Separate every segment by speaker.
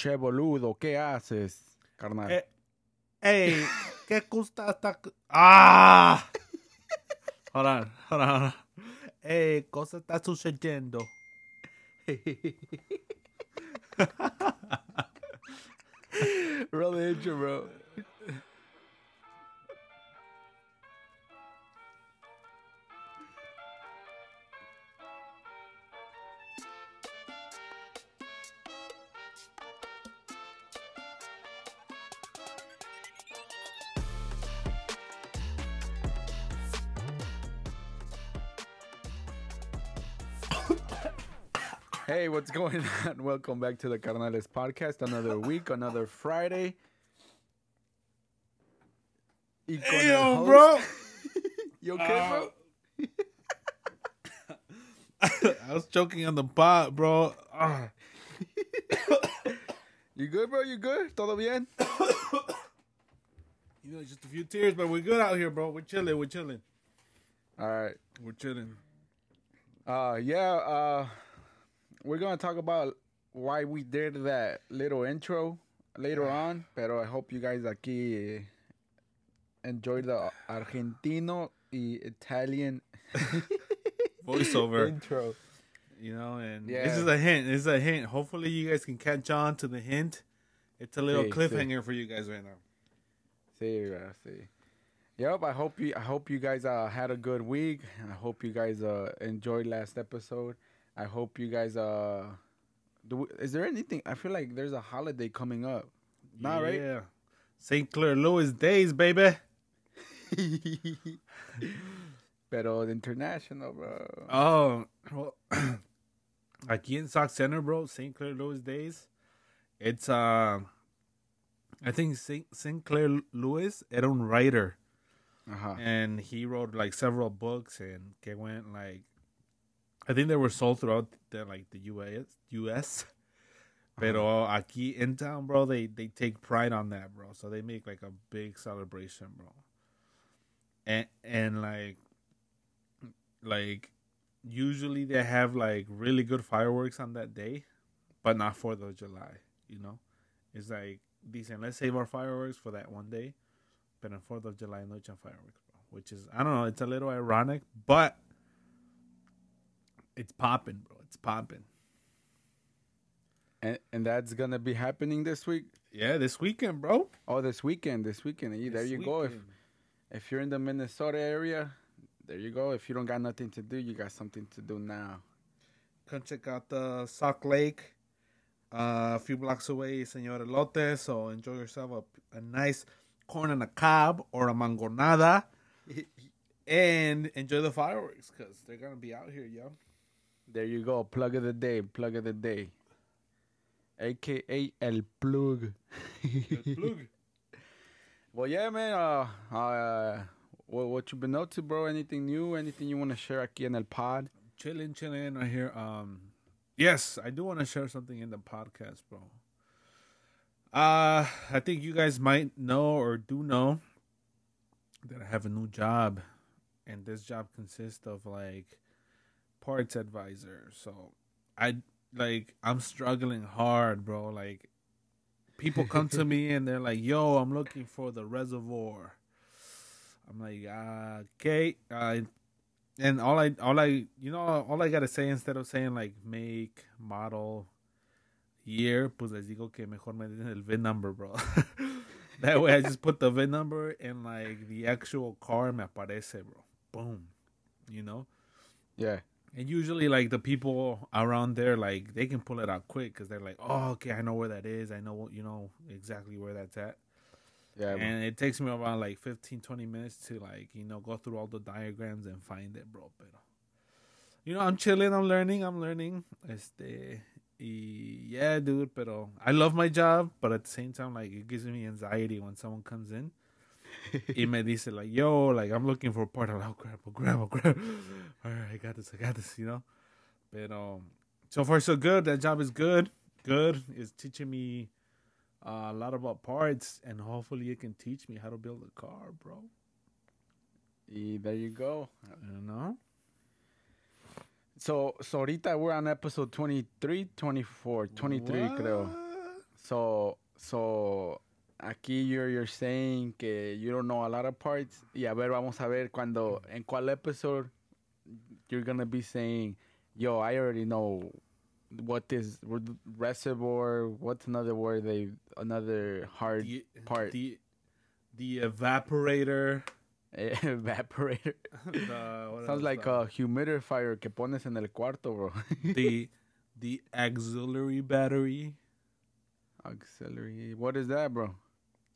Speaker 1: Che boludo, ¿qué haces, carnal?
Speaker 2: Eh, Ey, ¿qué gusta esta? ¡Ah! Hold on, hold on, hold on. Ey, cosa está sucediendo.
Speaker 1: Roll the intro, bro. What's going on? Welcome back to the Carnales podcast. Another week, another Friday. Y con
Speaker 2: Hey,
Speaker 1: el
Speaker 2: yo,
Speaker 1: host-
Speaker 2: bro.
Speaker 1: You okay, bro?
Speaker 2: I was choking on the pot, bro. Ah.
Speaker 1: You good, bro? You good? ¿Todo bien?
Speaker 2: You know, just a few tears, but we're good out here, bro. We're chilling. We're chilling.
Speaker 1: All right.
Speaker 2: We're chilling.
Speaker 1: Uh, yeah. Uh, we're gonna talk about why we did that little intro later on. Pero I hope you guys aquí enjoy the Argentino y Italian
Speaker 2: Voiceover.
Speaker 1: intro.
Speaker 2: you know, and
Speaker 1: Yeah.
Speaker 2: this is a hint. This is a hint. Hopefully, you guys can catch on to the hint. It's a little
Speaker 1: Sí,
Speaker 2: cliffhanger for you guys right now.
Speaker 1: See, bro, see. Yep. I hope you. I hope you guys uh, had a good week. I hope you guys uh, enjoyed last episode. I hope you guys uh. Do, is there anything? I feel like there's a holiday coming up. Not right.
Speaker 2: Yeah. Sinclair Lewis days, baby.
Speaker 1: Pero international, bro.
Speaker 2: Oh, well, aquí in Sauk Centre, bro, Sinclair Lewis days. It's uh, I think St. St. Clair Louis era un writer,
Speaker 1: Uh-huh.
Speaker 2: and he wrote like several books, and que went like, I think they were sold throughout the like the U.S. U.S. Pero aquí in town, bro, they they take pride on that, bro. So they make like a big celebration, bro. And and like like usually they have like really good fireworks on that day, but not Fourth of July. You know, it's like decent. Let's save our fireworks for that one day, but on Fourth of July, no fireworks, bro. Which is I don't know. It's a little ironic, but it's popping, bro. It's popping.
Speaker 1: And, and that's gonna be happening this week.
Speaker 2: Yeah, this weekend, bro.
Speaker 1: Oh, this weekend. This weekend. There
Speaker 2: This
Speaker 1: you go. If if you're in the Minnesota area, there you go. If you don't got nothing to do, you got something to do now.
Speaker 2: come check out the Sauk Lake. Uh, a few blocks away, Senor Elote. So enjoy yourself a, a nice corn on a cob or a mangonada. and enjoy the fireworks because they're going to be out here, yo.
Speaker 1: There you go. Plug of the day. Plug of the day. AKA El Plug. Well, yeah, man. Uh, uh, what, what you been up to, bro? Anything new? Anything you want to share aquí en el pod?
Speaker 2: chilling, chilling right here. Um, yes, I do want to share something in the podcast, bro. Uh, I think you guys might know or do know that I have a new job, and this job consists of like parts advisor. So I like I'm struggling hard, bro. Like people come to me and they're like, "Yo, I'm looking for the reservoir." I'm like, "Okay, uh, and all I, all I, you know, all I gotta say instead of saying like make, model, year, pues les digo que mejor me den el VIN number, bro. that way I just put the VIN number and like the actual car me aparece, bro. Boom. You know?
Speaker 1: Yeah.
Speaker 2: And usually like the people around there, like they can pull it out quick because they're like, oh, okay, I know where that is. I know, you know, exactly where that's at
Speaker 1: Yeah.
Speaker 2: and it takes me around like 15 20 minutes to like you know go through all the diagrams and find it bro pero you know i'm chilling i'm learning i'm learning este y yeah dude pero i love my job but at the same time like it gives me anxiety when someone comes in y me dice like yo like i'm looking for a part i'll grab i'll grab i'll grab all right i got this i got this you know pero so far so good that job is good good it's teaching me uh, a lot about parts, and hopefully it can teach me how to build a car, bro.
Speaker 1: Y there you go.
Speaker 2: You know?
Speaker 1: So, so ahorita we're on episode 23, 24, 23 creo. So so aquí you're you're saying que you don't know a lot of parts. Y a ver, vamos a ver cuando mm. en cuál episode you're gonna be saying, "Yo, I already know what this reservoir. What's another word? They another hard
Speaker 2: The,
Speaker 1: part.
Speaker 2: the the evaporator.
Speaker 1: evaporator.
Speaker 2: the,
Speaker 1: Sounds like
Speaker 2: The-
Speaker 1: a humidifier que pones en el cuarto, bro.
Speaker 2: the the auxiliary battery.
Speaker 1: Auxiliary. What is that, bro?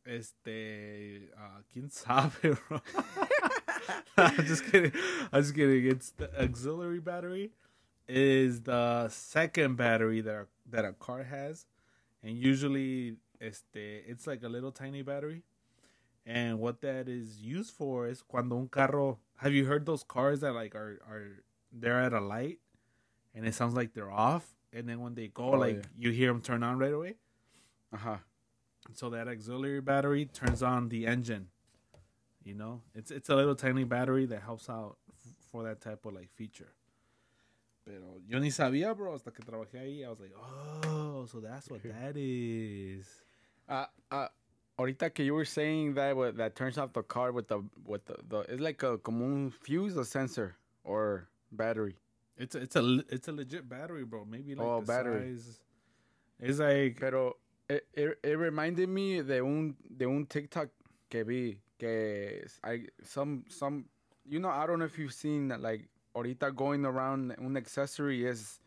Speaker 2: Este, uh, quién sabe, bro. I'm just kidding. I'm just kidding. It's the auxiliary battery is the second battery that a, that a car has, and usually este it's like a little tiny battery. And what that is used for is cuando un carro. Have you heard those cars that like are are they're at a light, and it sounds like they're off, and then when they go,
Speaker 1: Oh,
Speaker 2: like
Speaker 1: yeah.
Speaker 2: you hear them turn on right away.
Speaker 1: Uh-huh.
Speaker 2: So that auxiliary battery turns on the engine. You know, it's it's a little tiny battery that helps out f- for that type of like feature. Pero yo ni sabía, bro, hasta que trabajé ahí. I was like, oh, so that's what that is.
Speaker 1: Uh, uh, ahorita que you were saying that what, that turns off the car with the with the, the it's like a como un fuse, a sensor or battery.
Speaker 2: It's a, it's a it's a legit battery, bro. Maybe like
Speaker 1: Oh,
Speaker 2: the
Speaker 1: battery.
Speaker 2: size. It's like
Speaker 1: Pero it, it, it reminded me de un de un TikTok que vi que I some some you know I don't know if you've seen like ahorita going around un accessory is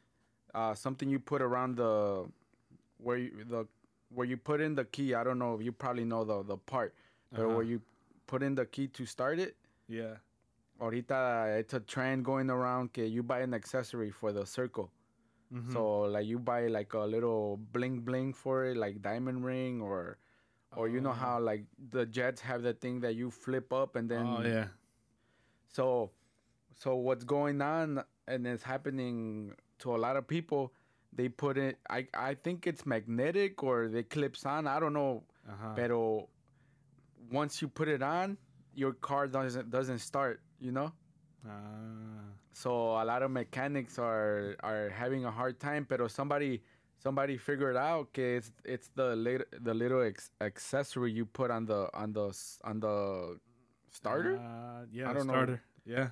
Speaker 1: uh something you put around the where you the where you put in the key. I don't know. You probably know the the part, but
Speaker 2: Uh-huh.
Speaker 1: where you put in the key to start it.
Speaker 2: yeah.
Speaker 1: Ahorita it's a trend going around que you buy an accessory for the circle.
Speaker 2: Mhm.
Speaker 1: So like you buy like a little bling bling for it, like diamond ring or or you know
Speaker 2: Oh.
Speaker 1: how like the jets have the thing that you flip up and then
Speaker 2: oh yeah.
Speaker 1: so so what's going on and it's happening to a lot of people they put it I I think it's magnetic or they clips on I don't know
Speaker 2: Uh-huh.
Speaker 1: pero once you put it on your car doesn't doesn't start you know
Speaker 2: Ah.
Speaker 1: so a lot of mechanics are are having a hard time, pero somebody somebody figured out que it's it's the little the little ex- accessory you put on the on the on the starter.
Speaker 2: Uh, yeah,
Speaker 1: I don't know.
Speaker 2: starter. Yeah.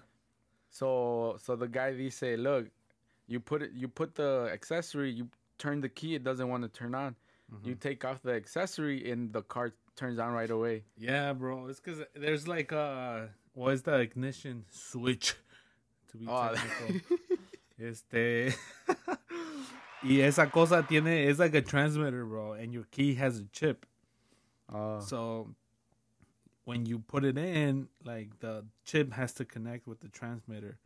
Speaker 1: So so the guy they say, look, you put it you put the accessory, you turn the key, it doesn't want to turn on.
Speaker 2: Mm-hmm.
Speaker 1: You take off the accessory and the car turns on right away.
Speaker 2: Yeah, bro. It's because there's like uh, what is the ignition switch? To be
Speaker 1: Oh,
Speaker 2: technical, este, y esa cosa tiene it's like a transmitter, bro, and your key has a chip.
Speaker 1: Uh,
Speaker 2: So when you put it in, like the chip has to connect with the transmitter,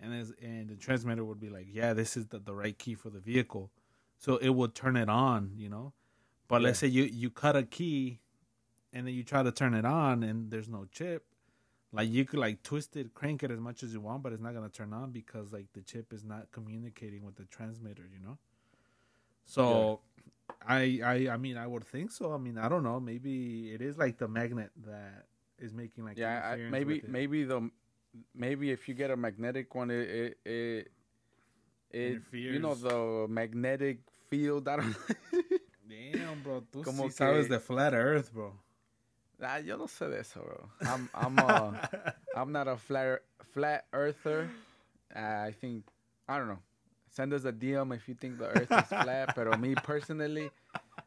Speaker 2: and as and the transmitter would be like, yeah, this is the, the right key for the vehicle, so it would turn it on, you know. But let's say you you cut a key, and then you try to turn it on, and there's no chip. Like you could like twist it, crank it as much as you want, but it's not gonna turn on because like the chip is not communicating with the transmitter, you know. So, I I I mean I would think so. I mean I don't know. Maybe it is like the magnet that is making like
Speaker 1: yeah, I, maybe maybe the maybe if you get a magnetic one, it it it, it you know the magnetic field. I don't.
Speaker 2: Damn, bro, tú
Speaker 1: Como
Speaker 2: sí sabes de flat Earth, bro.
Speaker 1: Ah, yo no sé de eso, bro. I'm I'm a, I'm not a flat flat earther. Uh, I think I don't know. Send us a DM if you think the Earth is flat. But me personally,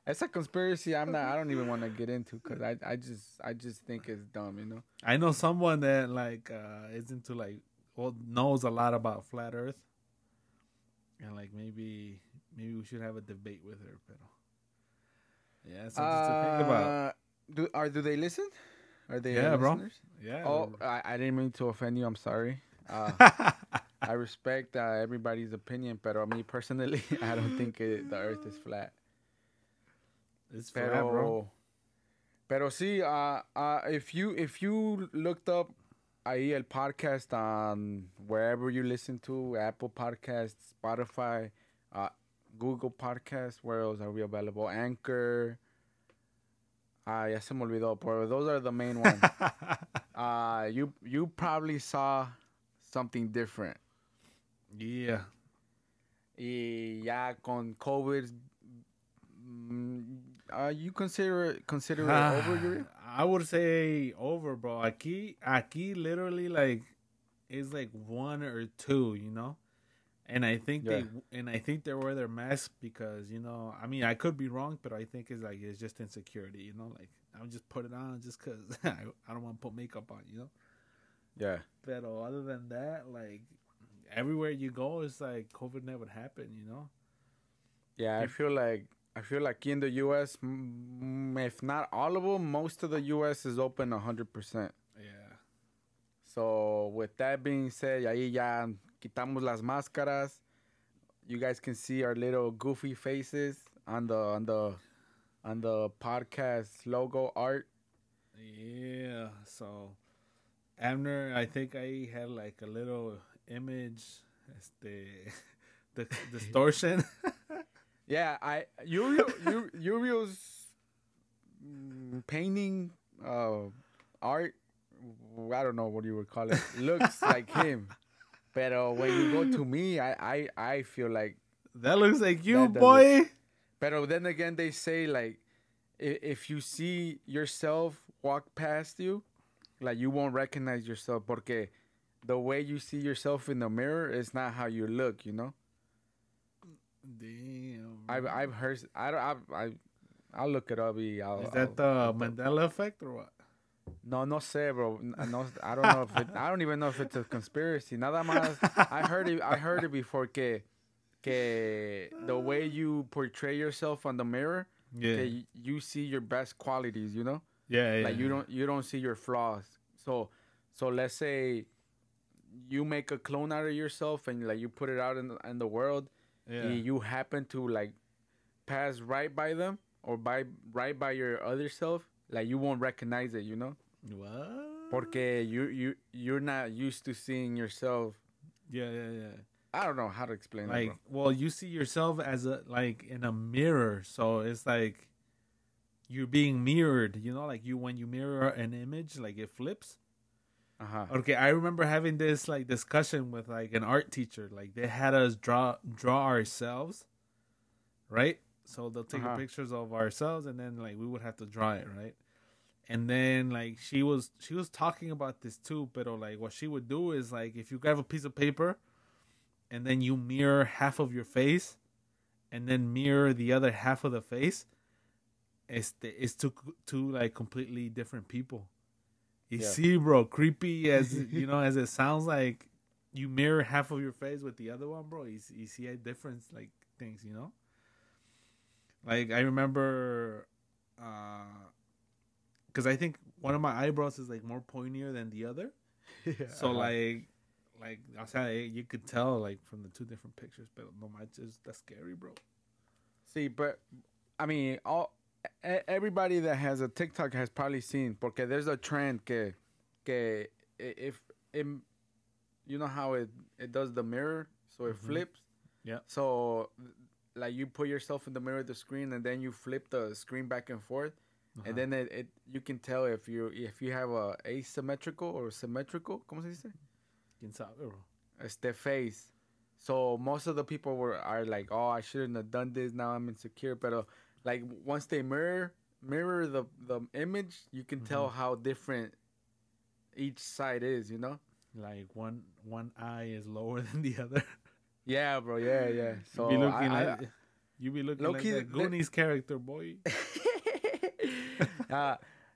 Speaker 1: it's a conspiracy. I'm not. I don't even want to get into because I I just I just think it's dumb. You know.
Speaker 2: I know someone that like uh is into like well knows a lot about flat Earth, and like maybe maybe we should have a debate with her, pero yeah, something to think about.
Speaker 1: Do are do they listen? Are they
Speaker 2: Yeah, bro.
Speaker 1: listeners?
Speaker 2: Yeah.
Speaker 1: Oh, I, I didn't mean to offend you. I'm sorry. Uh, I respect uh, everybody's opinion, but me personally, I don't think it, the Earth is flat.
Speaker 2: it's flat,
Speaker 1: Pero,
Speaker 2: bro.
Speaker 1: pero sí, uh, uh, if you if you looked up ahí el podcast on wherever you listen to, Apple Podcasts, Spotify, uh, Google Podcasts, where else are we available? Anchor. Ah, ya se me olvidó, pero those are the main ones. uh, you you probably saw something different.
Speaker 2: yeah.
Speaker 1: Y ya con COVID, mm, uh, you consider consider it
Speaker 2: Ah,
Speaker 1: over, Yuri?
Speaker 2: I would say over, bro. Aquí, aquí, literally, like, is like one or two, you know. And I think
Speaker 1: Yeah.
Speaker 2: they and I think they wear their mask because you know. I mean, I could be wrong, but I think it's like it's just insecurity, you know. Like I'll just put it on just because I, I don't want to put makeup on, you know.
Speaker 1: Yeah.
Speaker 2: But uh, other than that, like everywhere you go, it's like COVID never happened, you know.
Speaker 1: Yeah, I feel like I feel like in the U.S., if not all of them, most of the U.S. is open hundred percent.
Speaker 2: Yeah.
Speaker 1: So with that being said, ahí ya quitamos las máscaras. You guys can see our little goofy faces on the on the on the podcast logo art.
Speaker 2: Yeah. So, Abner, I think I had like a little image, este, the distortion.
Speaker 1: Yeah, I Uriel, Ur- Uriel's painting uh, art. I don't know what you would call it. Looks like him, but uh, when you go to me, I I, I feel like.
Speaker 2: that looks like you, boy.
Speaker 1: But then again, they say like, if you see yourself walk past you, like you won't recognize yourself because the way you see yourself in the mirror is not how you look. You know.
Speaker 2: Damn.
Speaker 1: I've I've heard. I don't. I I. I'll look it up. I'll,
Speaker 2: Is that
Speaker 1: I'll-
Speaker 2: the Mandela effect or what?
Speaker 1: No, no sé, bro. No, I don't know if it, I don't even know if it's a conspiracy. Nada más. I heard it. I heard it before. Que, que the way you portray yourself on the mirror,
Speaker 2: Yeah.
Speaker 1: que you see your best qualities. You know,
Speaker 2: Yeah, yeah.
Speaker 1: like you don't you don't see your flaws. So, so let's say you make a clone out of yourself and like you put it out in the, in the world.
Speaker 2: Yeah.
Speaker 1: you happen to like pass right by them or by right by your other self. Like you won't recognize it. You know.
Speaker 2: What?
Speaker 1: Porque you you you're not used to seeing yourself.
Speaker 2: Yeah, yeah, yeah.
Speaker 1: I don't know how to explain
Speaker 2: like
Speaker 1: that.
Speaker 2: well you see yourself as a like in a mirror so it's like you're being mirrored you know like you when you mirror an image like it flips
Speaker 1: Uh huh.
Speaker 2: okay i remember having this like discussion with like an art teacher like they had us draw draw ourselves right so they'll take
Speaker 1: Uh-huh.
Speaker 2: pictures of ourselves and then like we would have to draw it right and then like she was she was talking about this too but like what she would do is like if you grab a piece of paper and then you mirror half of your face and then mirror the other half of the face it's it's two two like completely different people you
Speaker 1: Yeah.
Speaker 2: see bro creepy as you know as it sounds like you mirror half of your face with the other one bro you, you see a difference like things you know like i remember uh because i think one of my eyebrows is like more pointier than the other Yeah. so
Speaker 1: Uh-huh.
Speaker 2: like, like I said, you could tell like from the two different pictures, but no, my just that's scary, bro.
Speaker 1: See, but I mean, all everybody that has a TikTok has probably seen porque there's a trend que que if it, you know how it it does the mirror, so it
Speaker 2: Mhm.
Speaker 1: flips.
Speaker 2: Yeah.
Speaker 1: So like you put yourself in the mirror of the screen and then you flip the screen back and forth.
Speaker 2: Uh-huh.
Speaker 1: And then it, it you can tell if you if you have a asymmetrical or symmetrical, ¿cómo se dice?
Speaker 2: Quién sabe, bro.
Speaker 1: Este face. So most of the people were are like, oh, I shouldn't have done this. Now I'm insecure. But like once they mirror mirror the the image, you can tell how different each side is. You know?
Speaker 2: Like one one eye is lower than the other.
Speaker 1: Yeah, bro. Yeah, yeah. So
Speaker 2: you be looking
Speaker 1: I,
Speaker 2: like you be looking like that
Speaker 1: the-
Speaker 2: Goonies character, boy.
Speaker 1: Uh,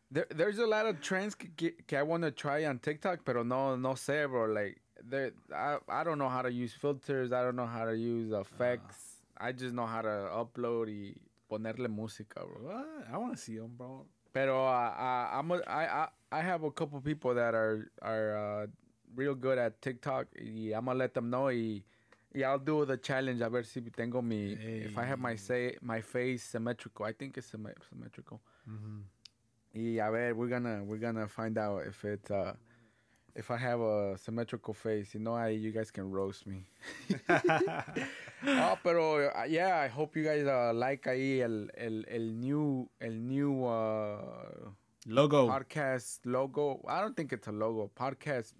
Speaker 1: there, there's a lot of trends que, que- que I want to try on TikTok, pero no no sé, bro. Like there, I I don't know how to use filters. I don't know how to use effects. I just know how to upload y ponerle música, bro.
Speaker 2: What? I want to see them, bro.
Speaker 1: Pero uh, uh, I'm a, I, I I have a couple people that are are uh, real good at TikTok. Y I'm gonna let them know. Y, y I'll do the challenge. A ver si tengo mi if I have my say my face symmetrical. I think it's symmet- symmetrical.
Speaker 2: Mm-hmm.
Speaker 1: Y a ver, we're gonna we're gonna find out if it's uh if I have a symmetrical face. You know, I you guys can roast me. oh, pero uh, yeah, I hope you guys uh, like ahí el el el new el new uh
Speaker 2: Logo.
Speaker 1: podcast logo. I don't think it's a logo. Podcast.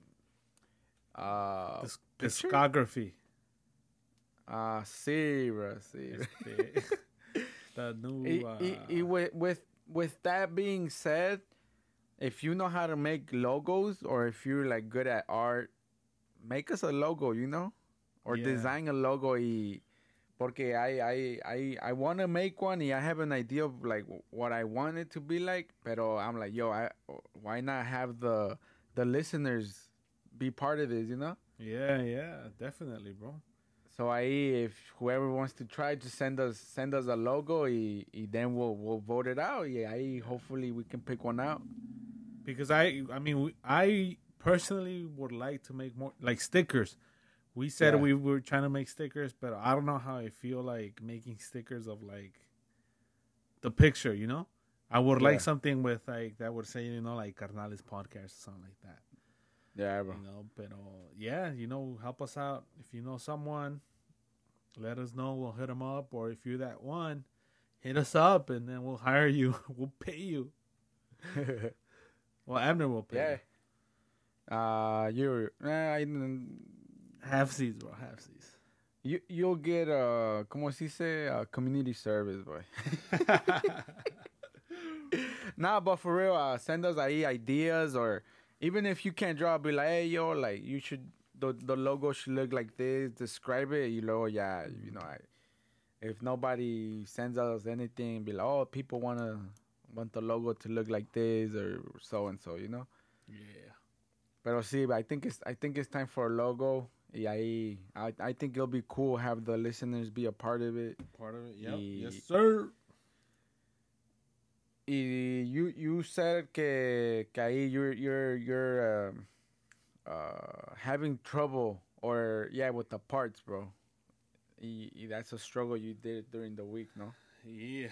Speaker 1: Uh,
Speaker 2: discography.
Speaker 1: Uh, sí, bro, sí.
Speaker 2: Este, the new.
Speaker 1: I-
Speaker 2: uh,
Speaker 1: I- I- with with with that being said, if you know how to make logos or if you're like good at art, make us a logo, you know, or
Speaker 2: Yeah.
Speaker 1: design a logo. Y, porque I I I I want to make one. I have an idea of like what I want it to be like, pero I'm like, yo, I why not have the the listeners be part of this, you know?
Speaker 2: yeah, yeah, definitely, bro.
Speaker 1: So ahí, if whoever wants to try, just send us send us a logo, y, y then we'll we'll vote it out. Yeah, ahí hopefully we can pick one out.
Speaker 2: Because I, I mean, I personally would like to make more like stickers. We said
Speaker 1: Yeah.
Speaker 2: we were trying to make stickers, but I don't know how I feel like making stickers of like the picture. You know, I would
Speaker 1: Yeah.
Speaker 2: like something with like that would say you know like Carnales podcast or something like that.
Speaker 1: Yeah, bro.
Speaker 2: You know, but yeah, you know, help us out if you know someone. Let us know. We'll hit them up, or if you're that one, hit us up, and then we'll hire you. we'll pay you. Well, Abner will pay.
Speaker 1: yeah.
Speaker 2: you.
Speaker 1: Uh, you're eh, I
Speaker 2: Half seas, bro. Half seas.
Speaker 1: you you'll get uh, como se dice, uh, community service, boy. nah, but for real, uh, send us ahí ideas or even if you can't draw, be like, hey, yo, like you should the the logo should look like this. Describe it, you know, yeah, you know, I, if nobody sends us anything, be like, oh, people wanna want the logo to look like this or so and so, you know.
Speaker 2: yeah.
Speaker 1: but i'll sí, I think it's I think it's time for a logo. Y ahí, I I think it'll be cool have the listeners be a part of it.
Speaker 2: Part of it.
Speaker 1: yeah.
Speaker 2: Yes, sir.
Speaker 1: Y you you said que que ahí you're you're you're um, uh having trouble or yeah with the parts, bro. Y, y that's a struggle you did during the week, no?
Speaker 2: Yeah.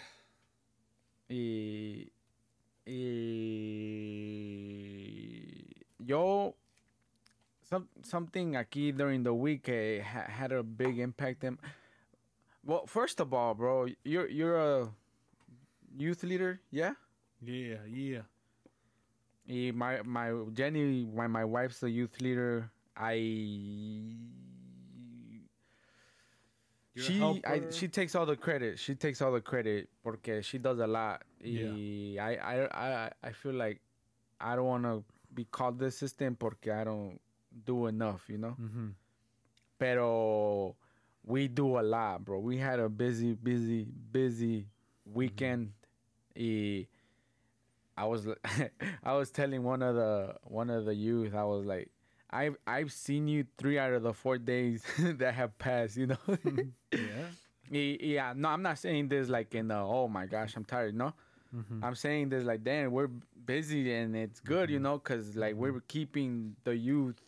Speaker 1: Y, y yo some something aquí during the week eh, ha, had a big impact. In, well, first of all, bro, you're you're a youth leader, yeah.
Speaker 2: Yeah. Yeah.
Speaker 1: Y my my Jenny, my my wife's a youth leader. I
Speaker 2: You're
Speaker 1: she I, she takes all the credit. She takes all the credit because she does a lot. Yeah. I, I I I feel like I don't want to be called the assistant porque I don't do enough, you know.
Speaker 2: Mm-hmm.
Speaker 1: Pero we do a lot, bro. We had a busy, busy, busy weekend. I was I was telling one of the one of the youth, I was like, I've I've seen you three out of the four days that have passed, you know.
Speaker 2: Yeah.
Speaker 1: Yeah, no, I'm not saying this like in the oh my gosh, I'm tired. No,
Speaker 2: Mm-hmm.
Speaker 1: I'm saying this like, damn, we're busy and it's good, you know, cause like we're keeping the youth,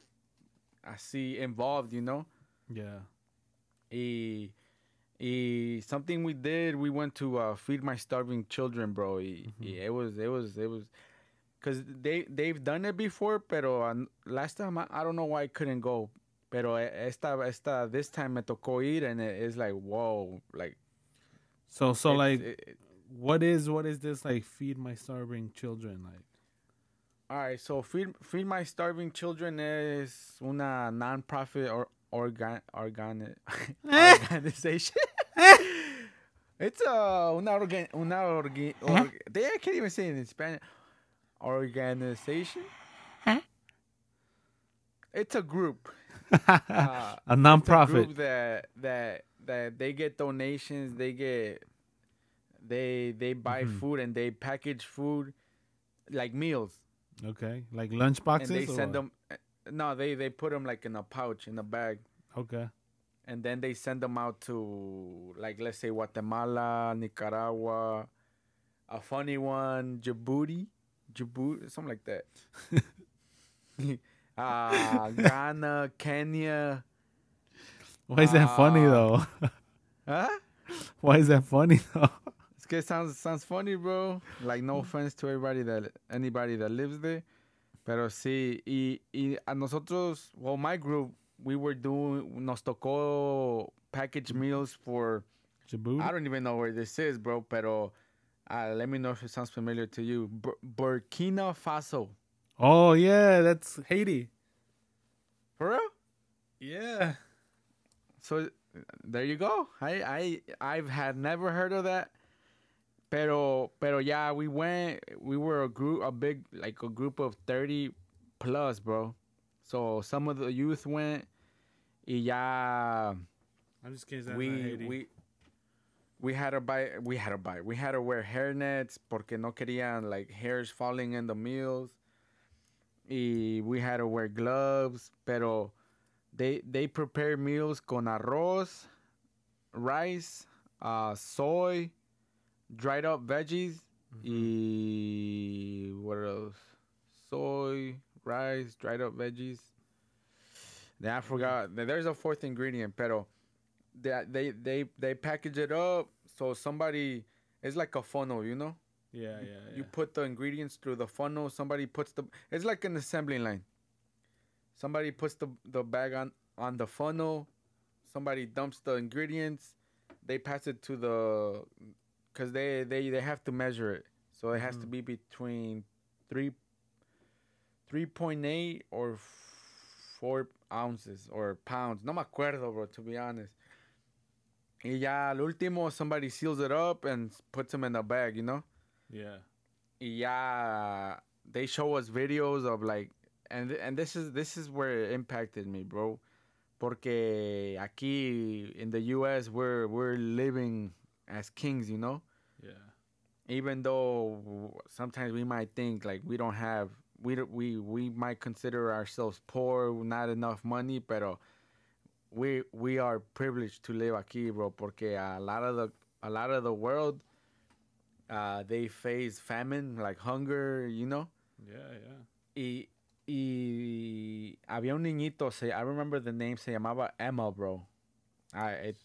Speaker 1: I see involved, you know.
Speaker 2: Yeah.
Speaker 1: Y something we did, we went to uh, feed my starving children, bro. Y, y it was, it was, it was, cause they they've done it before, pero uh, last time I, I don't know why I couldn't go, pero esta esta this time me tocó ir and it, it's like whoa, like
Speaker 2: So so
Speaker 1: it's-
Speaker 2: like
Speaker 1: it- it-
Speaker 2: what is what is this like feed my starving children like?
Speaker 1: All right, so feed feed my starving children is una non-profit or organ organ organization. it's a una organ una organ org, they I can't even say it in Spanish. Organization. It's a group. Uh,
Speaker 2: a
Speaker 1: a
Speaker 2: nonprofit.
Speaker 1: group that that that they get donations. They get they they buy
Speaker 2: Mhm.
Speaker 1: food and they package food like meals.
Speaker 2: Okay. Like lunch boxes.
Speaker 1: and they
Speaker 2: or
Speaker 1: send
Speaker 2: what?
Speaker 1: them. No, they they put them like in a pouch in a bag,
Speaker 2: Okay.
Speaker 1: and then they send them out to like let's say Guatemala, Nicaragua, a funny one, Djibouti, Djibouti, something like that. uh, Ghana, Kenya.
Speaker 2: Why is that funny
Speaker 1: Ah.
Speaker 2: though?
Speaker 1: Huh?
Speaker 2: Why is that funny though?
Speaker 1: It's good. Sounds sounds funny, bro. Like no offense to everybody that anybody that lives there, pero sí y y a nosotros, well, my group, we were doing nos tocó package meals for. I don't even know where this is, bro. Pero uh, let me know if it sounds familiar to you. Bur- Burkina Faso.
Speaker 2: Oh yeah, that's Haiti.
Speaker 1: For real?
Speaker 2: Yeah.
Speaker 1: So there you go. I I I've had never heard of that. Pero, pero yeah, we went. We were a group, a big, like a group of thirty plus, bro. So some of the youth went. Y ya,
Speaker 2: I'm just kidding.
Speaker 1: We we we had to buy. We had to buy. We had to wear hairnets porque no querían like hairs falling in the meals. Y we had to wear gloves, pero they they prepare meals con arroz, rice, uh, soy, dried up veggies, mm-hmm. y what else? Soy, rice, dried up veggies. Then I forgot. There's a fourth ingredient, pero they they they they package it up so somebody it's like a funnel, you know.
Speaker 2: yeah, yeah, yeah.
Speaker 1: You put the ingredients through the funnel. Somebody puts the. It's like an assembly line. Somebody puts the the bag on on the funnel. Somebody dumps the ingredients. They pass it to the, cause they they they have to measure it. So it has to
Speaker 2: Mhm.
Speaker 1: be between three. Three point eight or four ounces or pounds. No me acuerdo, bro. To be honest. Y ya al último, somebody seals it up and puts them in a bag. You know
Speaker 2: yeah.
Speaker 1: y ya they show us videos of like and and this is this is where it impacted me bro porque aquí in the US we're we're living as kings you know
Speaker 2: Yeah.
Speaker 1: even though sometimes we might think like we don't have we we we might consider ourselves poor not enough money pero we we are privileged to live aquí bro porque a lot of the a lot of the world uh, they face famine like hunger you know
Speaker 2: Yeah, yeah.
Speaker 1: y y había un niñito se I remember the name se llamaba Emma bro I it,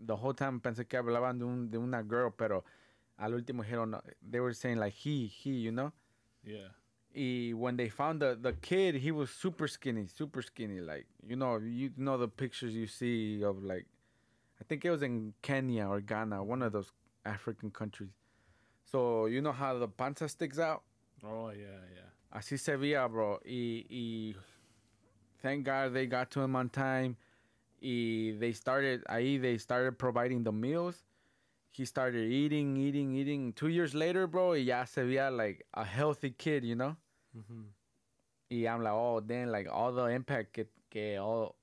Speaker 1: the whole time pensé que hablaban de un de una girl pero al último dijeron no, they were saying like he he you know
Speaker 2: Yeah.
Speaker 1: y when they found the the kid he was super skinny super skinny like you know you know the pictures you see of like I think it was in Kenya or Ghana one of those African countries so you know how the panza sticks out
Speaker 2: Oh yeah, yeah.
Speaker 1: Así se veía, bro. Y, y thank God they got to him on time. Y they started, ahí they started providing the meals. He started eating, eating, eating. Two years later, bro, y ya se veía like a healthy kid, you know?
Speaker 2: Mm-hmm.
Speaker 1: Y I'm like, oh, then like all the impact que, que all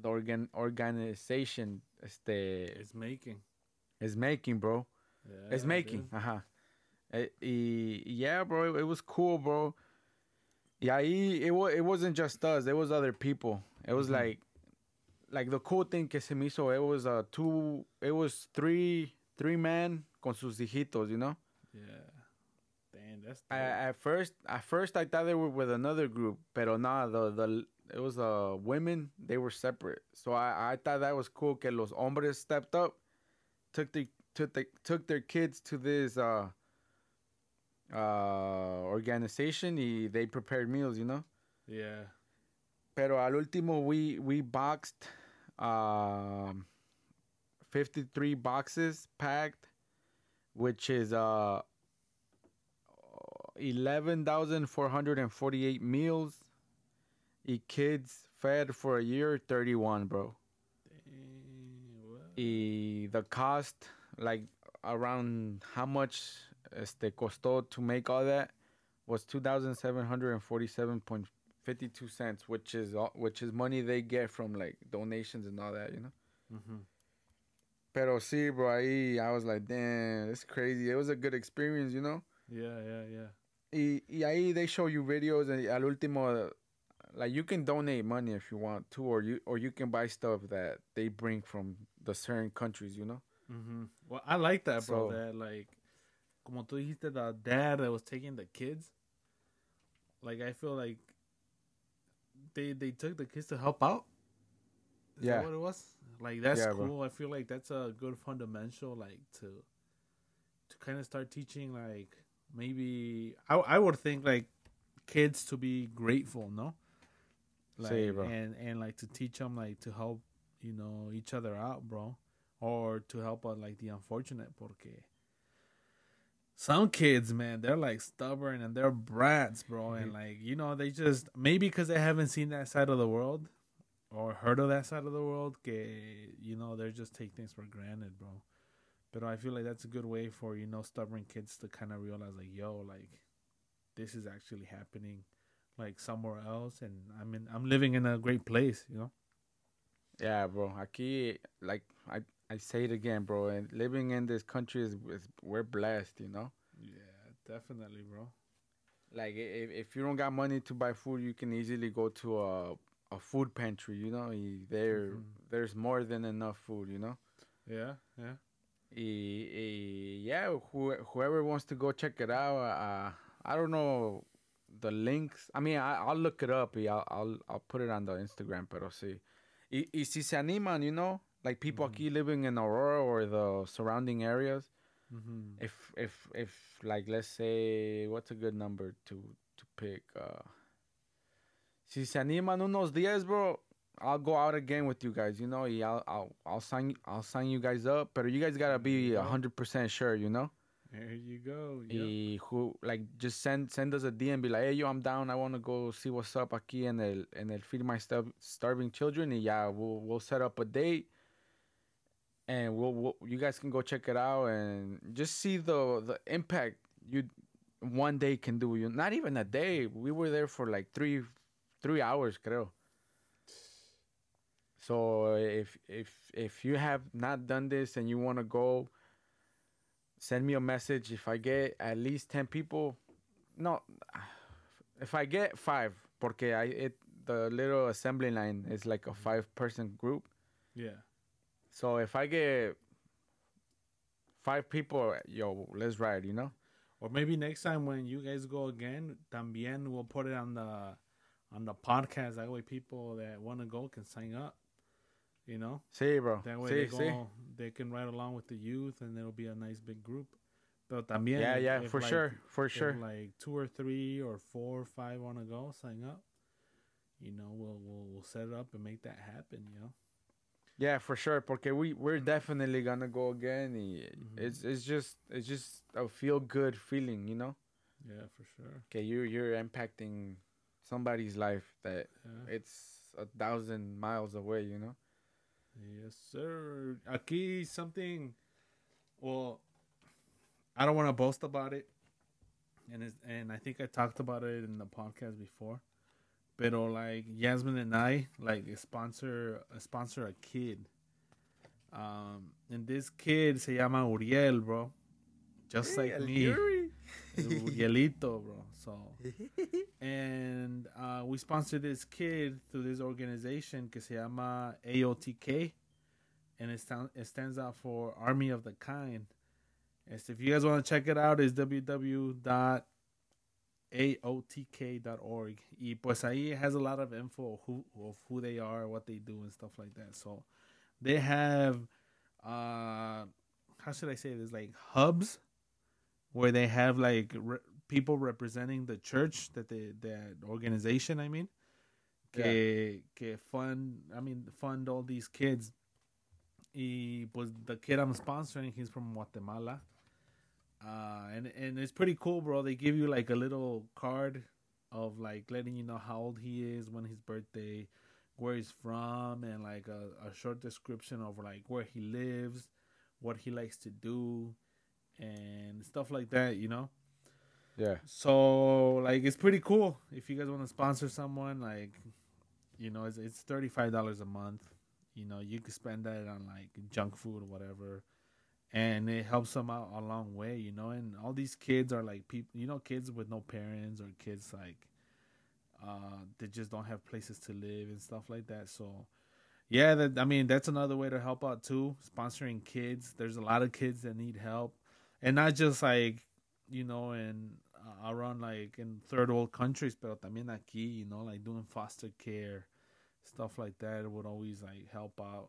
Speaker 1: the organ, organization este,
Speaker 2: It's making.
Speaker 1: is making, bro.
Speaker 2: Yeah,
Speaker 1: It's making.
Speaker 2: dude.
Speaker 1: Ajá. Eh, y yeah, bro, it, it was cool, bro. Y ahí it, wa- it wasn't just us, it was other people. It was
Speaker 2: Mhm.
Speaker 1: like like the cool thing que se me hizo, it was uh two it was three three men con sus hijitos, you know?
Speaker 2: Yeah. Damn, that's
Speaker 1: I, at first at first I thought they were with another group, pero nah, the the it was uh women, they were separate. So I I thought that was cool que los hombres stepped up, took the took the, took their kids to this uh uh organization y they prepared meals, you know?
Speaker 2: yeah.
Speaker 1: Pero al último we we boxed um 53 boxes packed which is uh 11,448 meals. Y kids fed for a year 31, bro.
Speaker 2: Damn?
Speaker 1: Y the cost like around how much este costó to make all that was 2,747.52 cents, which is all, which is money they get from like donations and all that, you know.
Speaker 2: Mm-hmm.
Speaker 1: Pero sí, bro, ahí I was like, damn, it's crazy. It was a good experience, you know.
Speaker 2: Yeah, yeah, yeah.
Speaker 1: Y, y ahí they show you videos and al último, like you can donate money if you want to, or you or you can buy stuff that they bring from the certain countries, you know.
Speaker 2: Mm-hmm. Well, I like that, bro.
Speaker 1: So-
Speaker 2: that like, como tú dijiste, the dad that was taking the kids. Like I feel like they they took the kids to help out. Is
Speaker 1: Yeah.
Speaker 2: that what it was? Like that's
Speaker 1: Yeah, bro.
Speaker 2: cool. I feel like that's a good fundamental, like to to kind of start teaching, like maybe I I would think like kids to be grateful, no? Like,
Speaker 1: Sí, bro.
Speaker 2: and and like to teach them like to help you know each other out, bro, or to help out like the unfortunate, porque some kids, man, they're like stubborn and they're brats, bro, and mm-hmm. like you know they just maybe because they haven't seen that side of the world or heard of that side of the world, que you know they just take things for granted, bro. But I feel like that's a good way for you know stubborn kids to kind of realize like, yo, like this is actually happening, like somewhere else, and I'm in, I'm living in a great place, you know.
Speaker 1: Yeah, bro. Aquí, like I, I say it again, bro. And living in this country is, is we're blessed, you know.
Speaker 2: Yeah, definitely, bro.
Speaker 1: Like if if you don't got money to buy food, you can easily go to a a food pantry. You know, there
Speaker 2: Mhm.
Speaker 1: there's more than enough food. You know.
Speaker 2: Yeah, yeah.
Speaker 1: Y, y yeah, who, whoever wants to go check it out, uh, I don't know the links. I mean, I, I'll look it up. Y I'll, I'll I'll put it on the Instagram. Pero sí. Y, y si se animan, you know, like people
Speaker 2: Mhm.
Speaker 1: aquí living in Aurora or the surrounding areas.
Speaker 2: Mm-hmm.
Speaker 1: If if if like let's say what's a good number to to pick? Uh, si se animan unos días, bro, I'll go out again with you guys. You know, y I'll I'll I'll sign I'll sign you guys up. But you guys gotta be a hundred percent sure. You know.
Speaker 2: There you go. Yeah.
Speaker 1: Y who like just send send us a DM, be like, hey yo, I'm down. I want to go see what's up aquí en el en el feed my Star- starving children. Y yeah, we'll we'll set up a date, and we'll, we'll you guys can go check it out and just see the the impact you one day can do. You not even a day. We were there for like three three hours, creo. So if if if you have not done this and you want to go, send me a message. If I get at least ten people, no, if I get five, porque I it the little assembly line is like a five person group.
Speaker 2: yeah.
Speaker 1: So if I get five people, yo, let's ride. You know.
Speaker 2: Or maybe next time when you guys go again, también we'll put it on the on the podcast. That way, people that want to go can sign up. You know,
Speaker 1: Sí, bro.
Speaker 2: that way
Speaker 1: Sí,
Speaker 2: they go,
Speaker 1: sí.
Speaker 2: they can ride along with the youth, and it'll be a nice big group. But también,
Speaker 1: Yeah, yeah, for
Speaker 2: like-
Speaker 1: sure, for sure.
Speaker 2: like two or three or four or five want to go, sign up. You know, we'll we'll we'll set it up and make that happen. You know.
Speaker 1: Yeah, for sure. Porque we we're definitely gonna go again. y
Speaker 2: Mhm.
Speaker 1: It's it's just it's just a feel good feeling, you know.
Speaker 2: Yeah, for sure.
Speaker 1: Okay, you you're impacting somebody's life that
Speaker 2: Yeah.
Speaker 1: it's a thousand miles away, you know.
Speaker 2: Yes, sir. Aquí something. Well, I don't want to boast about it, and it's, and I think I talked about it in the podcast before. Pero like Jasmine and I like sponsor sponsor a kid. Um, and this kid se llama Uriel, bro. Just like me. Urielito, bro. So, and uh, we sponsor this kid through this organization que se llama AOTK, and it, stand, it stands out for Army of the Kind. Yes, if you guys want to check it out, it's www.aotk.org. Y pues ahí has a lot of info of who, of who they are, what they do, and stuff like that. So they have, uh, how should I say this? Like hubs where they have like re- people representing the church that they that organization I mean que que fund I mean fund all these kids y pues the kid I'm sponsoring he's from Guatemala uh and and it's pretty cool bro they give you like a little card of like letting you know how old he is when his birthday where he's from and like a, a short description of like where he lives what he likes to do and stuff like that you know
Speaker 1: Yeah.
Speaker 2: so like it's pretty cool if you guys want to sponsor someone like you know it's it's thirty five dollars a month. You know you can spend that on like junk food or whatever, and it helps them out a long way. You know, and all these kids are like people. You know, kids with no parents or kids like uh that just don't have places to live and stuff like that. So yeah, that I mean that's another way to help out too. Sponsoring kids. There's a lot of kids that need help, and not just like you know, and uh, around like in third world countries, pero también aquí, you know, like doing foster care, stuff like that would always like help out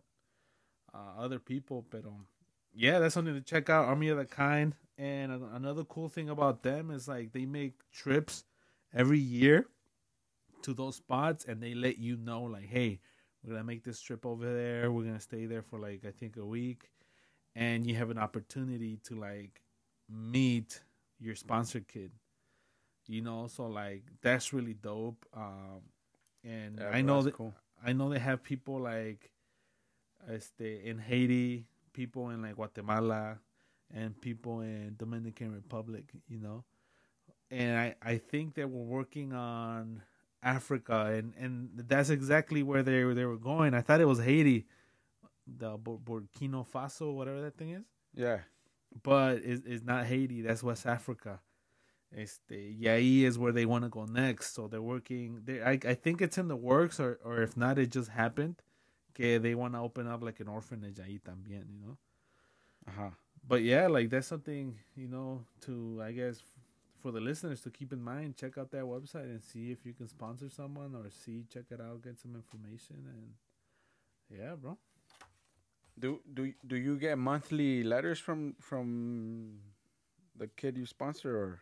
Speaker 2: uh, other people. But um, yeah, that's something to check out. Army of the Kind, and another cool thing about them is like they make trips every year to those spots, and they let you know like, hey, we're gonna make this trip over there. We're gonna stay there for like I think a week, and you have an opportunity to like meet your sponsor kid you know so like that's really dope um and
Speaker 1: Yeah,
Speaker 2: i know that
Speaker 1: cool.
Speaker 2: i know they have people like este in haiti people in like guatemala and people in Dominican Republic, you know. And I, I think they were working on Africa and, and that's exactly where they were they were going. I thought it was Haiti, the Burkina Faso, whatever that thing is.
Speaker 1: Yeah.
Speaker 2: But it's, it's not Haiti, that's West Africa. Este, y ahí is where they want to go next. So they're working. They, I, I think it's in the works, or, or if not, it just happened. Que they want to open up like an orphanage ahí también, you know.
Speaker 1: Uh-huh.
Speaker 2: But yeah, like that's something you know to I guess for the listeners to keep in mind. Check out that website and see if you can sponsor someone or see check it out, get some information, and yeah, bro.
Speaker 1: Do do do you get monthly letters from from the kid you sponsor or?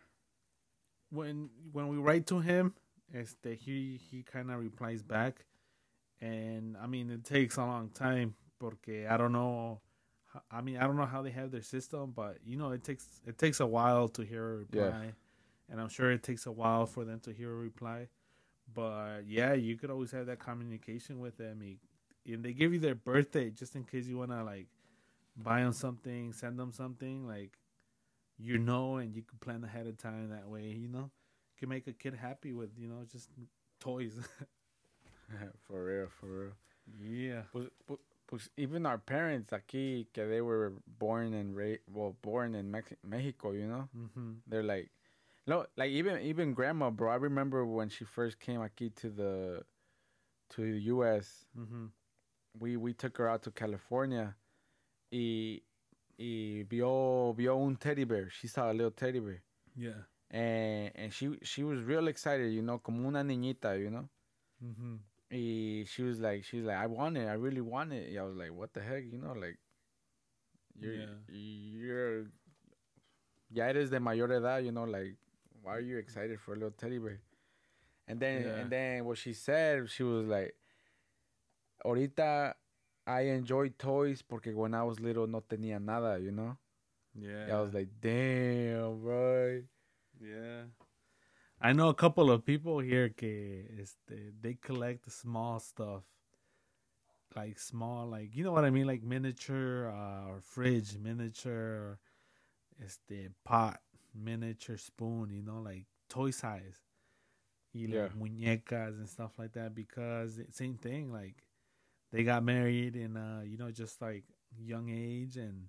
Speaker 2: when when we write to him, este, he he kind of replies back, and I mean it takes a long time porque I don't know. I mean I don't know how they have their system, but you know it takes it takes a while to hear a reply, yeah. and I'm sure it takes a while for them to hear a reply. But yeah, you could always have that communication with them, and they give you their birthday just in case you wanna like buy them something, send them something like you know, and you can plan ahead of time that way. You know, you can make a kid happy with you know just toys.
Speaker 1: for real, for real.
Speaker 2: Yeah.
Speaker 1: Pues, pues, pues, even our parents aquí, que they were born and ra- well, born in Mex- Mexico, you know,
Speaker 2: mm-hmm.
Speaker 1: they're like, no, like even even grandma, bro. I remember when she first came aquí to the to the U.S.
Speaker 2: Mm-hmm.
Speaker 1: We we took her out to California, y y vio vio un teddy bear. She saw a little teddy bear.
Speaker 2: Yeah.
Speaker 1: And and she she was real excited, you know, como una niñita, you know.
Speaker 2: Mm-hmm.
Speaker 1: Y she was like, she was like, I want it, I really want it. I was like, what the heck, you know, like, you're yeah. you're, yeah, it is de mayor edad, you know, like, why are you excited for a little teddy bear? And then yeah. and then what she said, she was like, ahorita I enjoy toys porque when I was little no tenía nada, you know?
Speaker 2: Yeah.
Speaker 1: I was like, damn, bro.
Speaker 2: Yeah. I know a couple of people here que este, they collect small stuff. Like small, like you know what I mean, like miniature uh, or fridge, miniature, este pot, miniature spoon, you know, like toy size. Y yeah. like muñecas and stuff like that because same thing, like they got married in uh you know just like young age and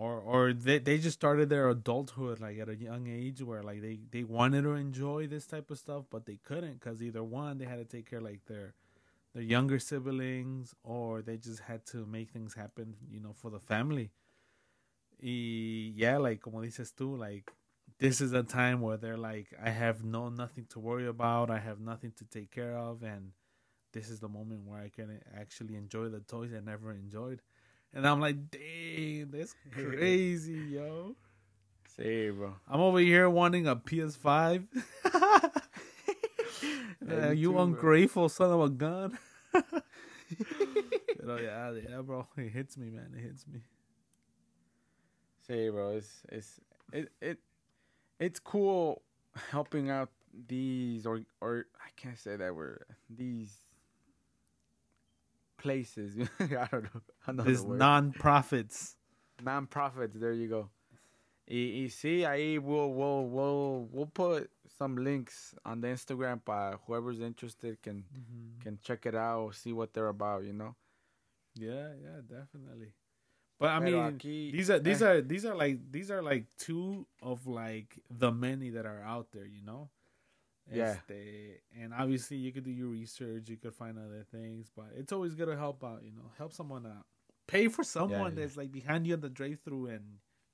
Speaker 2: or or they they just started their adulthood like at a young age where like they they wanted to enjoy this type of stuff but they couldn't because either one they had to take care like their their younger siblings or they just had to make things happen you know for the family y yeah like como dices tú like this is a time where they're like i have no nothing to worry about i have nothing to take care of and this is the moment where I can actually enjoy the toys I never enjoyed. And I'm like, dang, that's crazy, yo.
Speaker 1: Say, bro.
Speaker 2: I'm over here wanting a PS5. uh, you too, ungrateful bro. son of a gun. oh yeah, yeah, bro. It hits me, man. It hits me.
Speaker 1: Say, bro, it's it's it it it's cool helping out these or or I can't say that word. These places. I don't know.
Speaker 2: These non-profits.
Speaker 1: Non-profits. There you go. Y, y sí, ahí we'll, we'll, we'll, we'll put some links on the Instagram para whoever's interested can mm-hmm. can check it out, see what they're about, you know.
Speaker 2: Yeah, yeah, definitely. But I mean, aquí, these are these eh. are these are like these are like two of like the many that are out there, you know.
Speaker 1: Yeah.
Speaker 2: Este, and obviously, you could do your research. You could find other things, but it's always good to help out. You know, help someone out. Pay for someone yeah, that's like behind you on the drive-through, and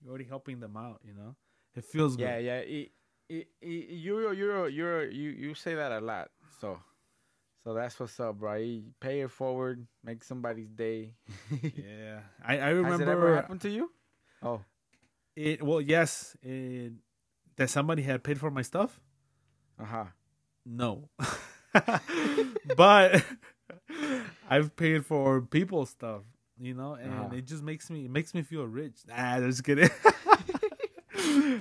Speaker 2: you're already helping them out. You know, it feels
Speaker 1: yeah, good. Yeah, yeah. It, it, you're you're you're you you say that a lot. So, so that's what's up, bro. You pay it forward, make somebody's day.
Speaker 2: yeah, I I remember. Has it
Speaker 1: ever happened to you?
Speaker 2: Oh, it well yes, it, that somebody had paid for my stuff.
Speaker 1: Uh-huh.
Speaker 2: No. but I've paid for people stuff, you know, and uh-huh. it just makes me it makes me feel rich. Ah, just kidding.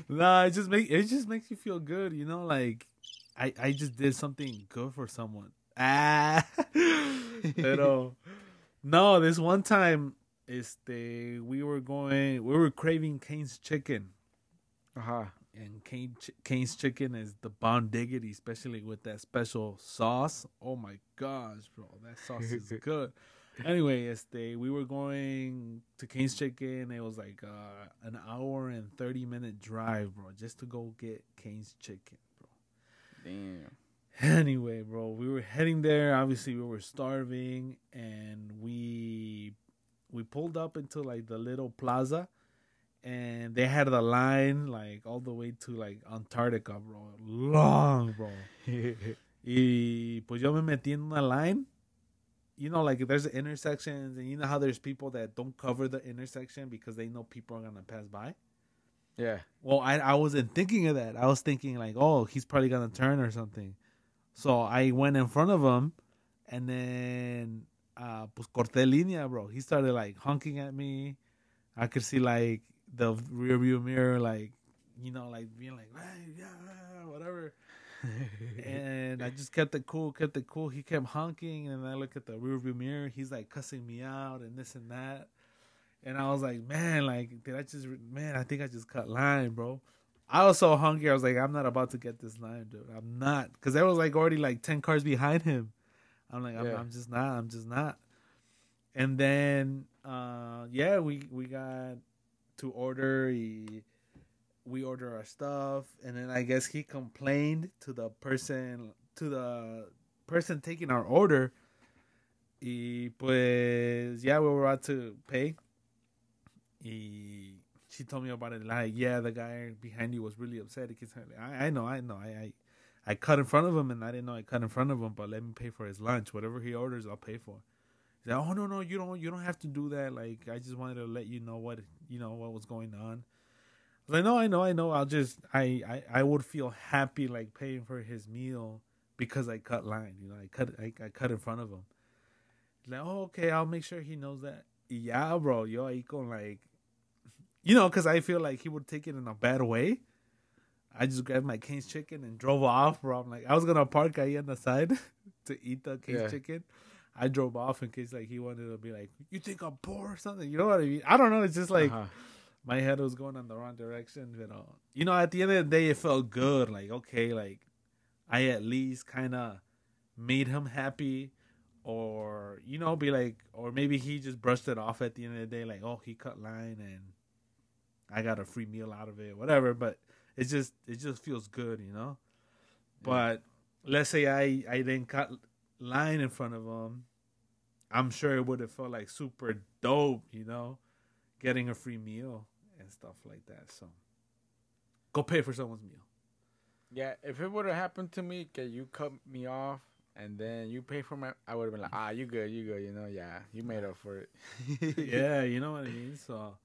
Speaker 2: nah, it just make it just makes you feel good, you know, like I I just did something good for someone. Ah. Pero no, this one time este, we were going, we were craving Cane's chicken.
Speaker 1: Uh-huh.
Speaker 2: And Cane, Cane's chicken is the bomb diggity, especially with that special sauce. Oh my gosh, bro, that sauce is good. Anyway, este, we were going to Cane's Chicken. It was like uh, an hour and thirty minute drive, bro, just to go get Cane's Chicken, bro.
Speaker 1: Damn.
Speaker 2: Anyway, bro, we were heading there. Obviously, we were starving, and we we pulled up into like the little plaza, and they had the line like all the way to like Antarctica, bro. Long, bro. y pues yo me metí en una line. You know, like there's intersections, and you know how there's people that don't cover the intersection because they know people are gonna pass by.
Speaker 1: Yeah.
Speaker 2: Well, I I wasn't thinking of that. I was thinking like, oh, he's probably gonna turn or something. So I went in front of him, and then uh, pues corté línea, bro. He started like honking at me. I could see like the rear view mirror, like you know, like being like, hey, yeah, whatever. and I just kept it cool, kept it cool. He kept honking, and I look at the rear view mirror. He's like cussing me out and this and that. And I was like, man, like, did I just, man, I think I just cut line, bro. I was so hungry. I was like, I'm not about to get this line, dude. I'm not, because there was like already like ten cars behind him. I'm like, I'm,
Speaker 1: Yeah.
Speaker 2: I'm just not. I'm just not. And then, uh, yeah, we we got to order. He, we order our stuff, and then I guess he complained to the person to the person taking our order. Y pues, yeah, we were about to pay. Y she told me about it. Like, yeah, the guy behind you was really upset. He I, I know, I know, I, I, I cut in front of him, and I didn't know I cut in front of him. But let me pay for his lunch. Whatever he orders, I'll pay for. He's like, oh no, no, you don't, you don't have to do that. Like, I just wanted to let you know what, you know, what was going on. I was like, no, I know, I know. I'll just, I, I, I would feel happy like paying for his meal because I cut line. You know, I cut, I, I cut in front of him. Like, oh, okay, I'll make sure he knows that. Yeah, bro, yo, ahí con like, you know, because I feel like he would take it in a bad way. I just grabbed my Cane's chicken and drove off, bro. I'm like, I was gonna park ahí on the side to eat the Cane's
Speaker 1: Yeah.
Speaker 2: chicken. I drove off in case like he wanted to be like, you think I'm poor or something? You know what I mean? I don't know. It's just like
Speaker 1: Uh-huh.
Speaker 2: my head was going in the wrong direction. You know, you know. At the end of the day, it felt good. Like okay, like I at least kind of made him happy, or you know, be like, or maybe he just brushed it off at the end of the day, like oh, he cut line and I got a free meal out of it, whatever. But it just it just feels good, you know. But let's say I I didn't cut line in front of him, I'm sure it would have felt like super dope, you know, getting a free meal and stuff like that. So go pay for someone's meal.
Speaker 1: Yeah, if it would have happened to me, okay, you cut me off and then you pay for my, I would have been like, ah, you good, you good, you know, yeah, you made up for it.
Speaker 2: yeah, you know what I mean. So,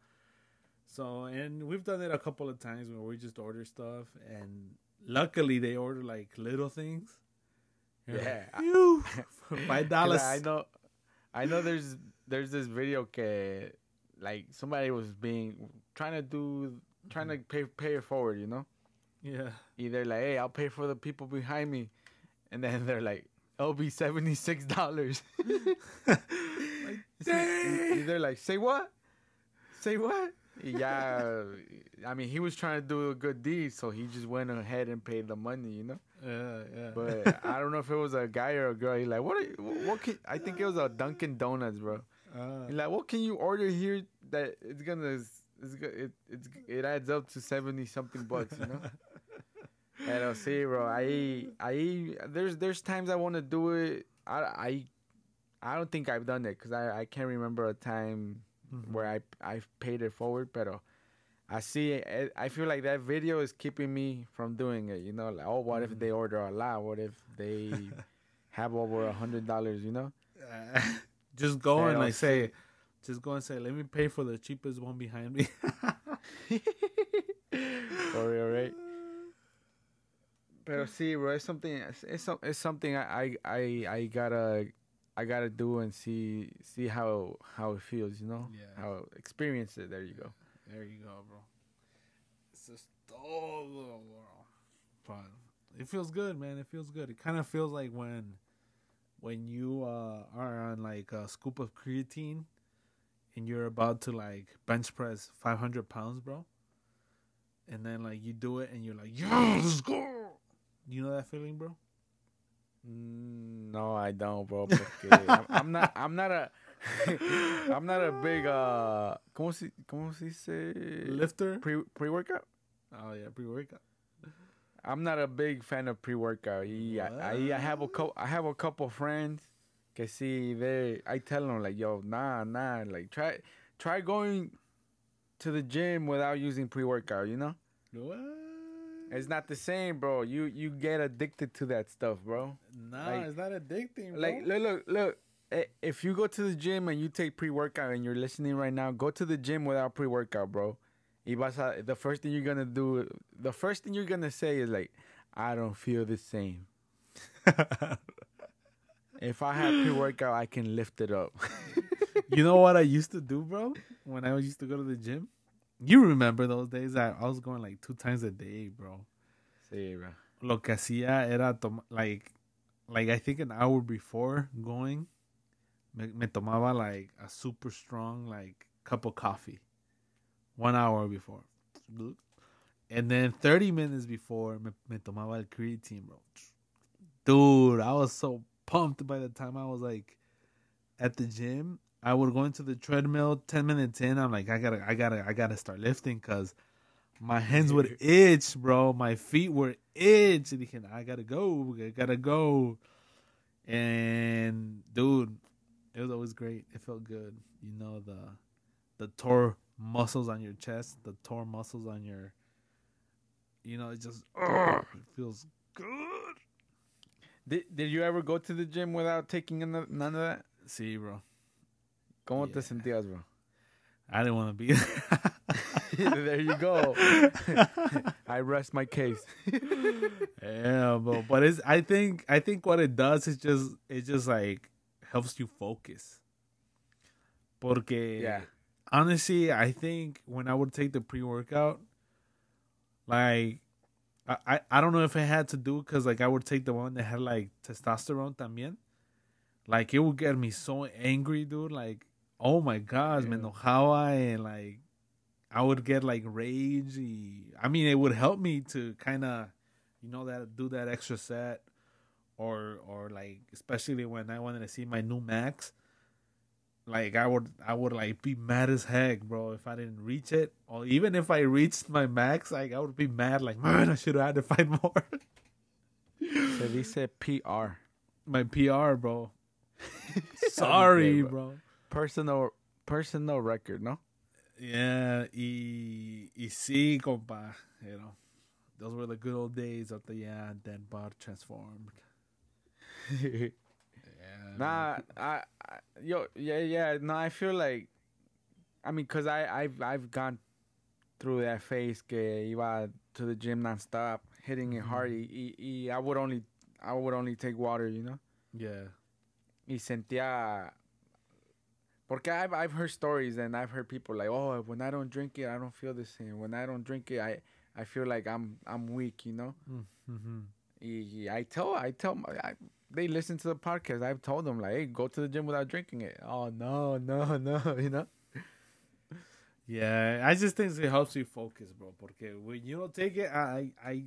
Speaker 2: so and we've done it a couple of times where we just order stuff, and luckily they order like little things. You're like,
Speaker 1: Yeah.
Speaker 2: "Phew, for dollars.
Speaker 1: I know, I know. There's there's this video que like somebody was being trying to do trying to pay pay it forward, you know.
Speaker 2: Yeah,
Speaker 1: Either like, hey, I'll pay for the people behind me, and then they're like, it'll be seventy six dollars.
Speaker 2: like, dang.
Speaker 1: Either like, say what? Say what? Yeah, I mean, he was trying to do a good deed, so he just went ahead and paid the money, you know.
Speaker 2: Yeah, yeah.
Speaker 1: But I don't know if it was a guy or a girl. He's like, what? Are you, what can? I think it was a Dunkin' Donuts, bro.
Speaker 2: Uh,
Speaker 1: He's like, what can you order here that it's gonna, it's it it's it adds up to seventy something bucks, you know. And I'll see, bro. I I there's there's times I want to do it. I I I don't think I've done it because I I can't remember a time
Speaker 2: mhm.
Speaker 1: where I I've paid it forward, pero I see it, I feel like that video is keeping me from doing it. You know, like oh, what if
Speaker 2: Mhm.
Speaker 1: they order a lot? What if they have over a hundred dollars? You know?
Speaker 2: Uh, just go and like say, just go and say, let me pay for the cheapest one behind me.
Speaker 1: For real, right? Pero sí, bro, it's something. It's, it's, something I, I I I gotta I gotta do and see see how how it feels. You know,
Speaker 2: Yeah.
Speaker 1: how experience it. There you go.
Speaker 2: There you go, bro. It's just todo, bro. But it feels good, man. It feels good. It kind of feels like when when you uh, are on like a scoop of creatine and you're about to like bench press 500 pounds, bro. And then like you do it and you're like, yeah, let's go. You know that feeling, bro?
Speaker 1: Mm, No, I don't, bro. I'm, I'm not. I'm not a. I'm not a big. uh ¿Cómo se cómo se dice?
Speaker 2: Lifter.
Speaker 1: Pre pre workout.
Speaker 2: Oh yeah, pre workout.
Speaker 1: I'm not a big fan of pre workout. I, I I have a couple. I have a couple friends. Que see they. I tell them like, yo, nah, nah. Like try try going to the gym without using pre workout. You know,
Speaker 2: What?
Speaker 1: it's not the same, bro. You you get addicted to that stuff, bro.
Speaker 2: Nah,
Speaker 1: like-
Speaker 2: it's not addicting, bro.
Speaker 1: Like look, look, look. I- If you go to the gym and you take pre workout and you're listening right now, go to the gym without pre workout, bro. Y vas a, the first thing you're gonna do, the first thing you're gonna say is like, I don't feel the same. If I have pre workout, I can lift it up.
Speaker 2: you know what I used to do, bro? When I used to go to the gym. You remember those days that I was going like two times a day, bro.
Speaker 1: sí, bro.
Speaker 2: Lo que hacía era like, like I think an hour before going, me, me tomaba like a super strong like cup of coffee. One hour before, and then thirty minutes before me, me tomaba el creatine, bro. Dude, I was so pumped by the time I was like at the gym. I would go into the treadmill ten minutes in. I'm like, I gotta, I gotta, I gotta start lifting because my hands would itch, bro. My feet were itch. And I gotta go, I gotta go. And dude, it was always great. It felt good. You know the the tore muscles on your chest, the tore muscles on your. You know, it just it feels good.
Speaker 1: Did, did you ever go to the gym without taking none of, none of that?
Speaker 2: See, bro.
Speaker 1: ¿Cómo te
Speaker 2: Yeah.
Speaker 1: sentías, bro?
Speaker 2: I didn't want to be there.
Speaker 1: there you go. I rest my case.
Speaker 2: yeah, but but it's I think I think what it does is just it's just like helps you focus. Porque
Speaker 1: Yeah.
Speaker 2: honestly, I think when I would take the pre workout, like I, I I don't know if it had to do because like I would take the one that had like testosterone también. Like it would get me so angry, dude. Like oh my gosh, me
Speaker 1: Yeah.
Speaker 2: enojaba and like I would get like rage. I mean, it would help me to kind of, you know, that do that extra set, or or like especially when I wanted to see my new max. Like I would, I would like be mad as heck, bro, if I didn't reach it, or even if I reached my max, like I would be mad, like man, I should have had to fight more.
Speaker 1: So Se dice PR.
Speaker 2: my PR, bro. Sorry,
Speaker 1: bro.
Speaker 2: bro.
Speaker 1: Personal personal record, no?
Speaker 2: Yeah, y, y sí, compa. You know, those were the good old days of the yeah, then bar transformed. Yeah.
Speaker 1: Nah, I, I yo yeah yeah no I feel like I mean cuz I I've I've gone through that phase que iba to the gym nonstop hitting it hard y, y, y I would only I would only take water, you know?
Speaker 2: Yeah.
Speaker 1: Y sentía Porque I've I've heard stories and I've heard people like, "Oh, when I don't drink it, I don't feel the same. When I don't drink it, I I feel like I'm I'm weak, you know?"
Speaker 2: Mm-hmm.
Speaker 1: I tell I tell I, they listen to the podcast. I've told them like, hey, go to the gym without drinking it. Oh no, no, no, you know.
Speaker 2: Yeah, I just think it helps you focus, bro. Porque when you don't take it, I, I,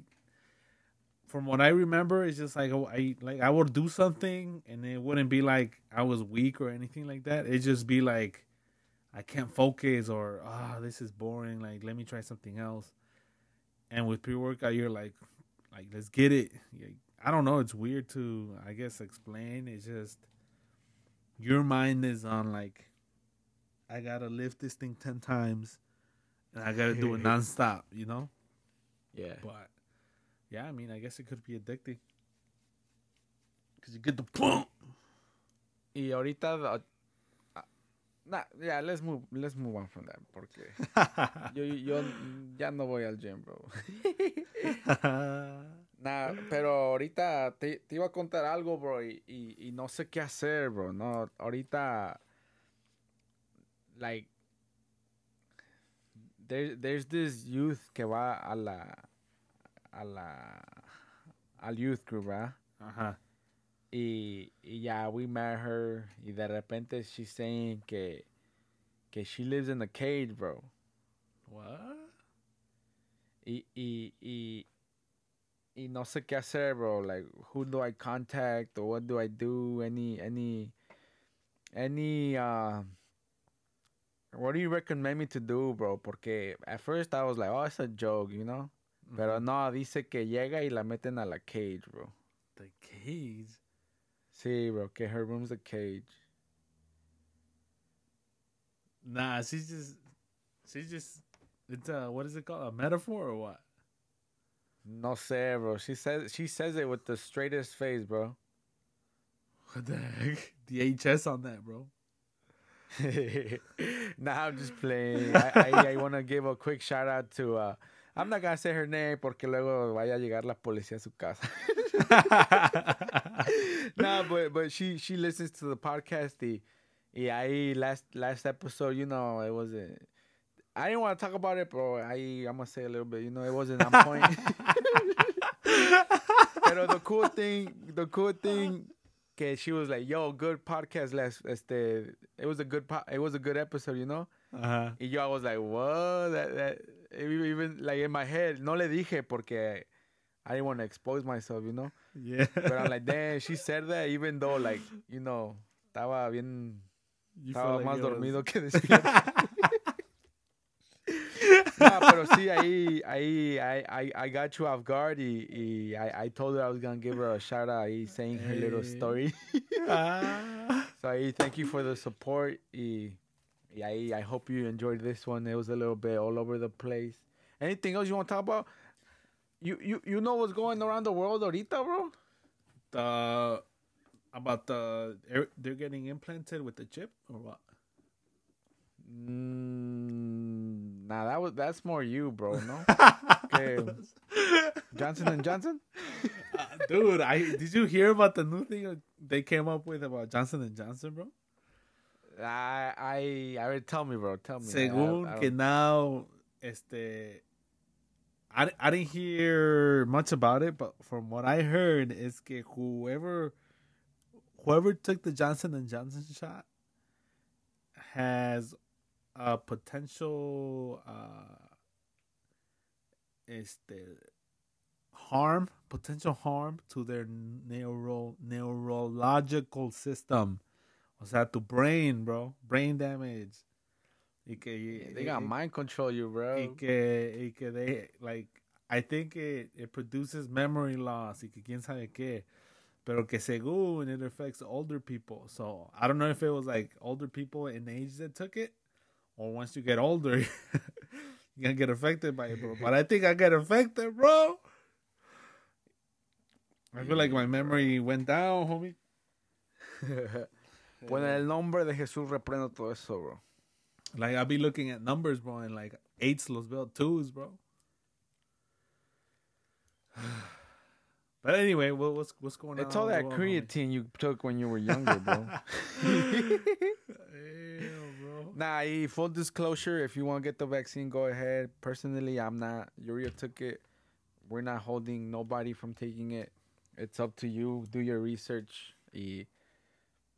Speaker 2: from what I remember, it's just like oh, I like I would do something, and it wouldn't be like I was weak or anything like that. It just be like I can't focus or ah, this is boring. Like let me try something else. And with pre workout, you're like, like let's get it. I don't know. It's weird to I guess explain. It's just your mind is on like I gotta lift this thing ten times, and I gotta do it nonstop. You know.
Speaker 1: Yeah.
Speaker 2: But yeah, I mean, I guess it could be addicting because you get the pump.
Speaker 1: Y ahorita, nah, yeah, let's move, let's move on from that porque yo, yo ya no voy al gym, bro. Nah, pero ahorita te, te iba a contar algo, bro, y, y, y no sé qué hacer, bro. No, ahorita, like, there, there's this youth que va a la, a la, al youth group, ¿verdad?
Speaker 2: Ajá.
Speaker 1: Y, y ya, we met her, y de repente she's saying que, que she lives in a cage, bro.
Speaker 2: What?
Speaker 1: Y, y, y, y no sé qué hacer, bro. Like, who do I contact or what do I do? Any, any, any, uh, what do you recommend me to do, bro? Porque at first I was like, oh, it's a joke, you know? Pero no, dice que llega y la meten a la cage, bro.
Speaker 2: The cage.
Speaker 1: Sí, bro, que her room's a cage.
Speaker 2: Nah, she's just, she's just. It's a what is it called? A metaphor or what?
Speaker 1: No sé, bro. She says she says it with the straightest face, bro.
Speaker 2: What the heck? The HS on that, bro.
Speaker 1: nah, I'm just playing. I, I, I want to give a quick shout out to. Uh, I'm not gonna say her name porque luego vaya a llegar la policía a su casa. nah, but but she she listens to the podcast. Y, y ahí last last episode, you know, it wasn't. I didn't want to talk about it, bro. I I'm gonna say a little bit. You know, it wasn't on point. Pero the cool thing, the cool thing, que she was like, "Yo, good podcast." Last, este, it was a good, po- it was a good episode, you know.
Speaker 2: Uh-huh.
Speaker 1: Y yo I was like, what? That, that, even like in my head, no le dije porque I didn't want to expose myself, you know.
Speaker 2: Yeah.
Speaker 1: But I'm like, damn, she said that even though like, you know, estaba bien,
Speaker 2: You
Speaker 1: estaba
Speaker 2: like
Speaker 1: más
Speaker 2: it was-
Speaker 1: que despierto. no, pero sí, ahí, ahí, I, I, I got you off guard y, y I, I told her I was gonna give her a shout out ahí saying her little story.
Speaker 2: Ah.
Speaker 1: So ahí, thank you for the support y, y ahí, I hope you enjoyed this one. It was a little bit all over the place. Anything else you want to talk about? You, you, you know what's going around the world ahorita, bro?
Speaker 2: the about the they're- they're getting implanted with the chip or what?
Speaker 1: Mm, nah, that was that's more you, bro. No, okay. Johnson and Johnson.
Speaker 2: Uh, dude, I did you hear about the new thing they came up with about Johnson and Johnson, bro?
Speaker 1: I, I, I already tell me, bro. Tell me.
Speaker 2: Según
Speaker 1: I, I
Speaker 2: que now, este, I, I didn't hear much about it, but from what I heard is que whoever whoever took the Johnson and Johnson shot has a potential uh este harm potential harm to their neuro neurological system o sea tu brain bro. Brain damage. Y que
Speaker 1: they got mind control you, bro.
Speaker 2: y que y que they like I think it, it produces memory loss y que quién sabe qué. Pero que según it affects older people. So I don't know if it was like older people in age that took it or once you get older you're gonna get affected by it bro. But I think I get affected bro. I feel like my memory went down homie
Speaker 1: Pues eh, en el nombre de Jesús reprendo todo eso, bro.
Speaker 2: like I'll be looking at numbers bro and like eights los veo twos bro But anyway, what, what's what's going on?
Speaker 1: It's all that
Speaker 2: What's going on,
Speaker 1: creatine you took when you were younger, bro.
Speaker 2: Damn, bro.
Speaker 1: Nah, full disclosure, if you want to get the vaccine, go ahead. Personally, I'm not. Yuria took it. We're not holding nobody from taking it. It's up to you. Do your research. Y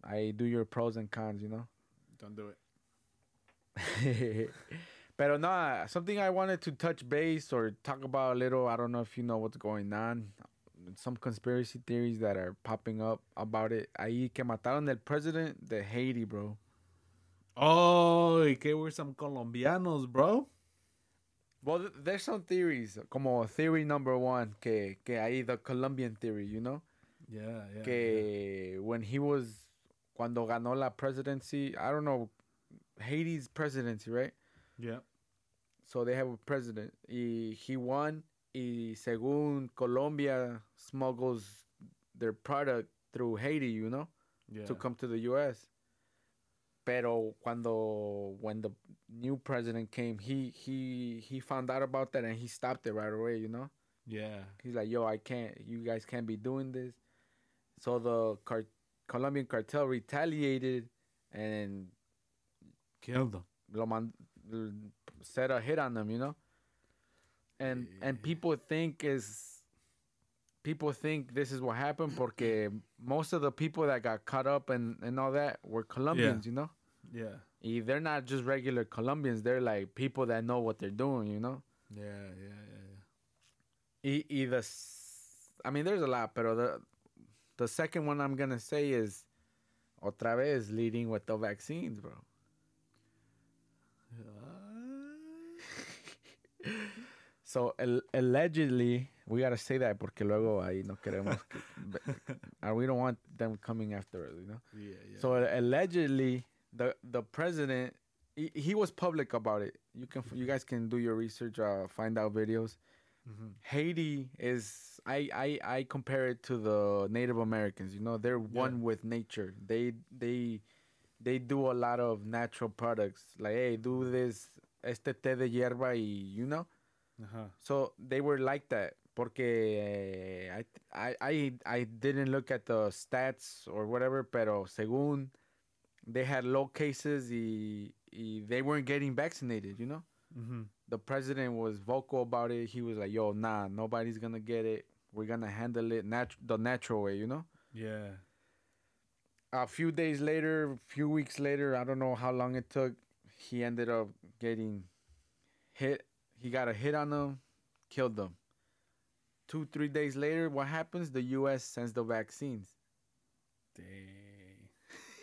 Speaker 1: I do your pros and cons, you know?
Speaker 2: Don't do it.
Speaker 1: Pero no, something I wanted to touch base or talk about a little. I don't know if you know what's going on. Some conspiracy theories that are popping up about it. Ahí que mataron el president de Haiti, bro.
Speaker 2: Oh, y que we're some Colombianos, bro.
Speaker 1: Well, there's some theories, como theory number one, que, que ahí the Colombian theory, you know?
Speaker 2: Yeah, yeah.
Speaker 1: que when he was, cuando ganó la presidency, I don't know, Haiti's presidency, right?
Speaker 2: Yeah.
Speaker 1: So they have a president. Y he won, y según Colombia smuggles their product through Haiti, you know,
Speaker 2: Yeah.
Speaker 1: to come to the U.S. Pero cuando when the new president came, he he he found out about that and he stopped it right away, you know.
Speaker 2: yeah.
Speaker 1: He's like, "Yo, I can't. You guys can't be doing this." So the car- Colombian cartel retaliated and
Speaker 2: Killed them.
Speaker 1: lo man- set a hit on them, you know. And and people think is people think this is what happened because most of the people that got caught up and and all that were Colombians, you know.
Speaker 2: Yeah.
Speaker 1: They're not just regular Colombians. They're like people that know what they're doing, you know?
Speaker 2: Yeah, yeah, yeah.
Speaker 1: Y, y the, s- I mean, there's a lot, but the, the second one I'm gonna say is, otra vez leading with the vaccines, bro. So al- allegedly, we gotta say that porque luego ahí no queremos, que, and we don't want them coming after us, you know.
Speaker 2: Yeah, yeah.
Speaker 1: So allegedly, the the president, he, he was public about it. You can you guys can do your research, uh, find out videos.
Speaker 2: Mhm.
Speaker 1: Haiti is I, I I compare it to the Native Americans. You know, they're
Speaker 2: Yeah.
Speaker 1: one with nature. They they they do a lot of natural products. Like, hey, do this este té de hierba y you know.
Speaker 2: Uh-huh.
Speaker 1: So they were like that. Porque eh, I, I I I didn't look at the stats or whatever, pero según they had low cases y, y they weren't getting vaccinated, you know?
Speaker 2: Mm-hmm.
Speaker 1: The president was vocal about it. He was like, "Yo, nah, nobody's gonna get it. We're gonna handle it nat- the natural way," you know?
Speaker 2: Yeah.
Speaker 1: A few days later, a few weeks later, I don't know how long it took, he ended up getting hit. He got a hit on him, killed him. Two, three days later, what happens? The U.S. sends the vaccines.
Speaker 2: Dang.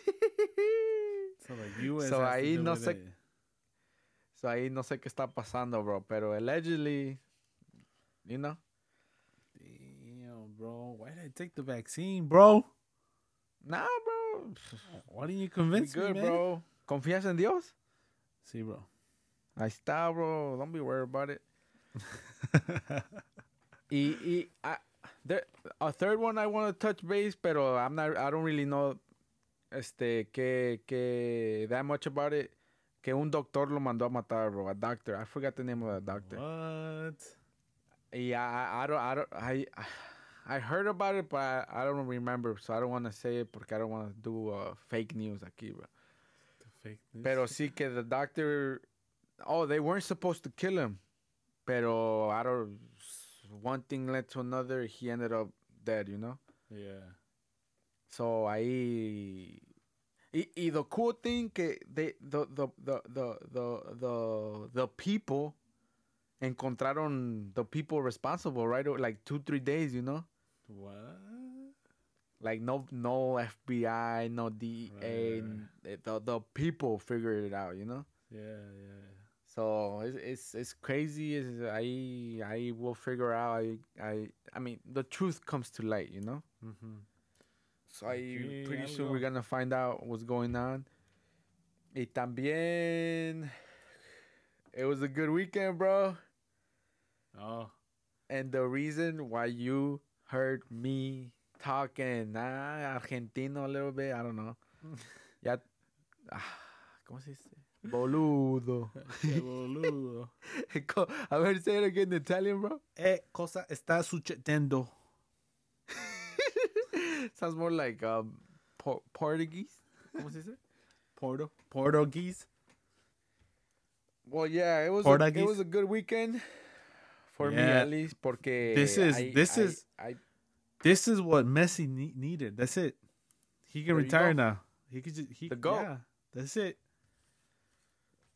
Speaker 2: So the U.S.
Speaker 1: So ahí no
Speaker 2: with
Speaker 1: sé-
Speaker 2: it.
Speaker 1: So ahí no sé qué está pasando, bro. Pero allegedly, you know,
Speaker 2: Damn, bro. Why did I take the vaccine, bro?
Speaker 1: nah, bro.
Speaker 2: Why didn't you convince
Speaker 1: good,
Speaker 2: me, man?
Speaker 1: bro. ¿Confías en Dios?
Speaker 2: See, bro.
Speaker 1: Ahí está, bro. Don't be worried about it. Y, y I, there, a third one I want to touch base, pero I'm not. I don't really know, este, que que that much about it. Que un doctor lo mandó a matar, bro. A doctor. I forgot the name of the doctor.
Speaker 2: what?
Speaker 1: Yeah, I, I don't, I don't, I, I heard about it, but I, I don't remember, so I don't want to say it porque I don't want to do uh, fake news aquí, bro.
Speaker 2: The fake news.
Speaker 1: Pero sí que the doctor, oh, they weren't supposed to kill him, pero I don't, one thing led to another, he ended up dead, you know.
Speaker 2: yeah.
Speaker 1: So ahí, y, y the cool thing que they, the, the, the, the, the, the, the people encontraron the people responsible, right? Like two, three days, you know.
Speaker 2: What?
Speaker 1: Like no, no FBI, no DEA,
Speaker 2: Right.
Speaker 1: the the people figured it out, you know.
Speaker 2: Yeah, yeah.
Speaker 1: So it's it's, it's crazy. Is I I will figure out. I I I mean the truth comes to light, you know.
Speaker 2: Mm-hmm.
Speaker 1: So I
Speaker 2: Okay,
Speaker 1: pretty soon
Speaker 2: will.
Speaker 1: we're gonna find out what's going on. Y también, it was a good weekend, bro.
Speaker 2: Oh,
Speaker 1: And the reason why you heard me talking ah, argentino a little bit, I don't know. ya, ah, ¿cómo se dice? Boludo.
Speaker 2: qué boludo.
Speaker 1: A ver, say it again in Italian, bro.
Speaker 2: Eh, cosa está sucediendo?
Speaker 1: Sounds more like um, por- Portuguese. ¿Cómo se dice?
Speaker 2: Porto, Portuguese.
Speaker 1: Well, yeah, it was a, it was a good weekend for me at least porque
Speaker 2: This is-
Speaker 1: I-
Speaker 2: this
Speaker 1: I-
Speaker 2: is-
Speaker 1: I
Speaker 2: This is what Messi ne- needed. That's it. He can retire now. He could just he
Speaker 1: The GOAT.
Speaker 2: Yeah, that's it.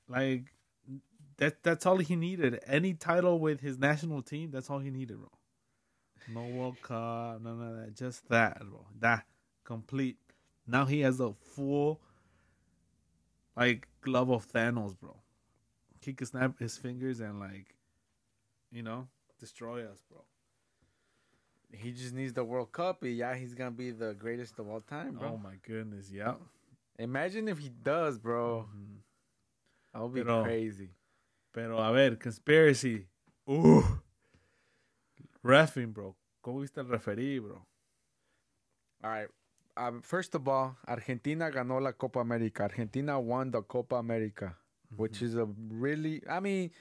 Speaker 2: Like that. That's all he needed. Any title with his national team. That's all he needed, bro. No World Cup, none of that. Just that, bro. That complete. Now he has a full like glove of Thanos, bro. He could snap his fingers and like, you know, destroy us, bro.
Speaker 1: he just needs the World Cup. Yeah, he's gonna be the greatest of all time, bro.
Speaker 2: Oh my goodness, yeah.
Speaker 1: Imagine if he does, bro.
Speaker 2: Mhm.
Speaker 1: That would be
Speaker 2: Pero-
Speaker 1: crazy.
Speaker 2: Pero a ver, conspiracy. Uh. Refing, bro. ¿Cómo viste el referí, bro?
Speaker 1: All right. Um, first of all, Argentina ganó la Copa América. Argentina won the Copa América, which is a really, I mean,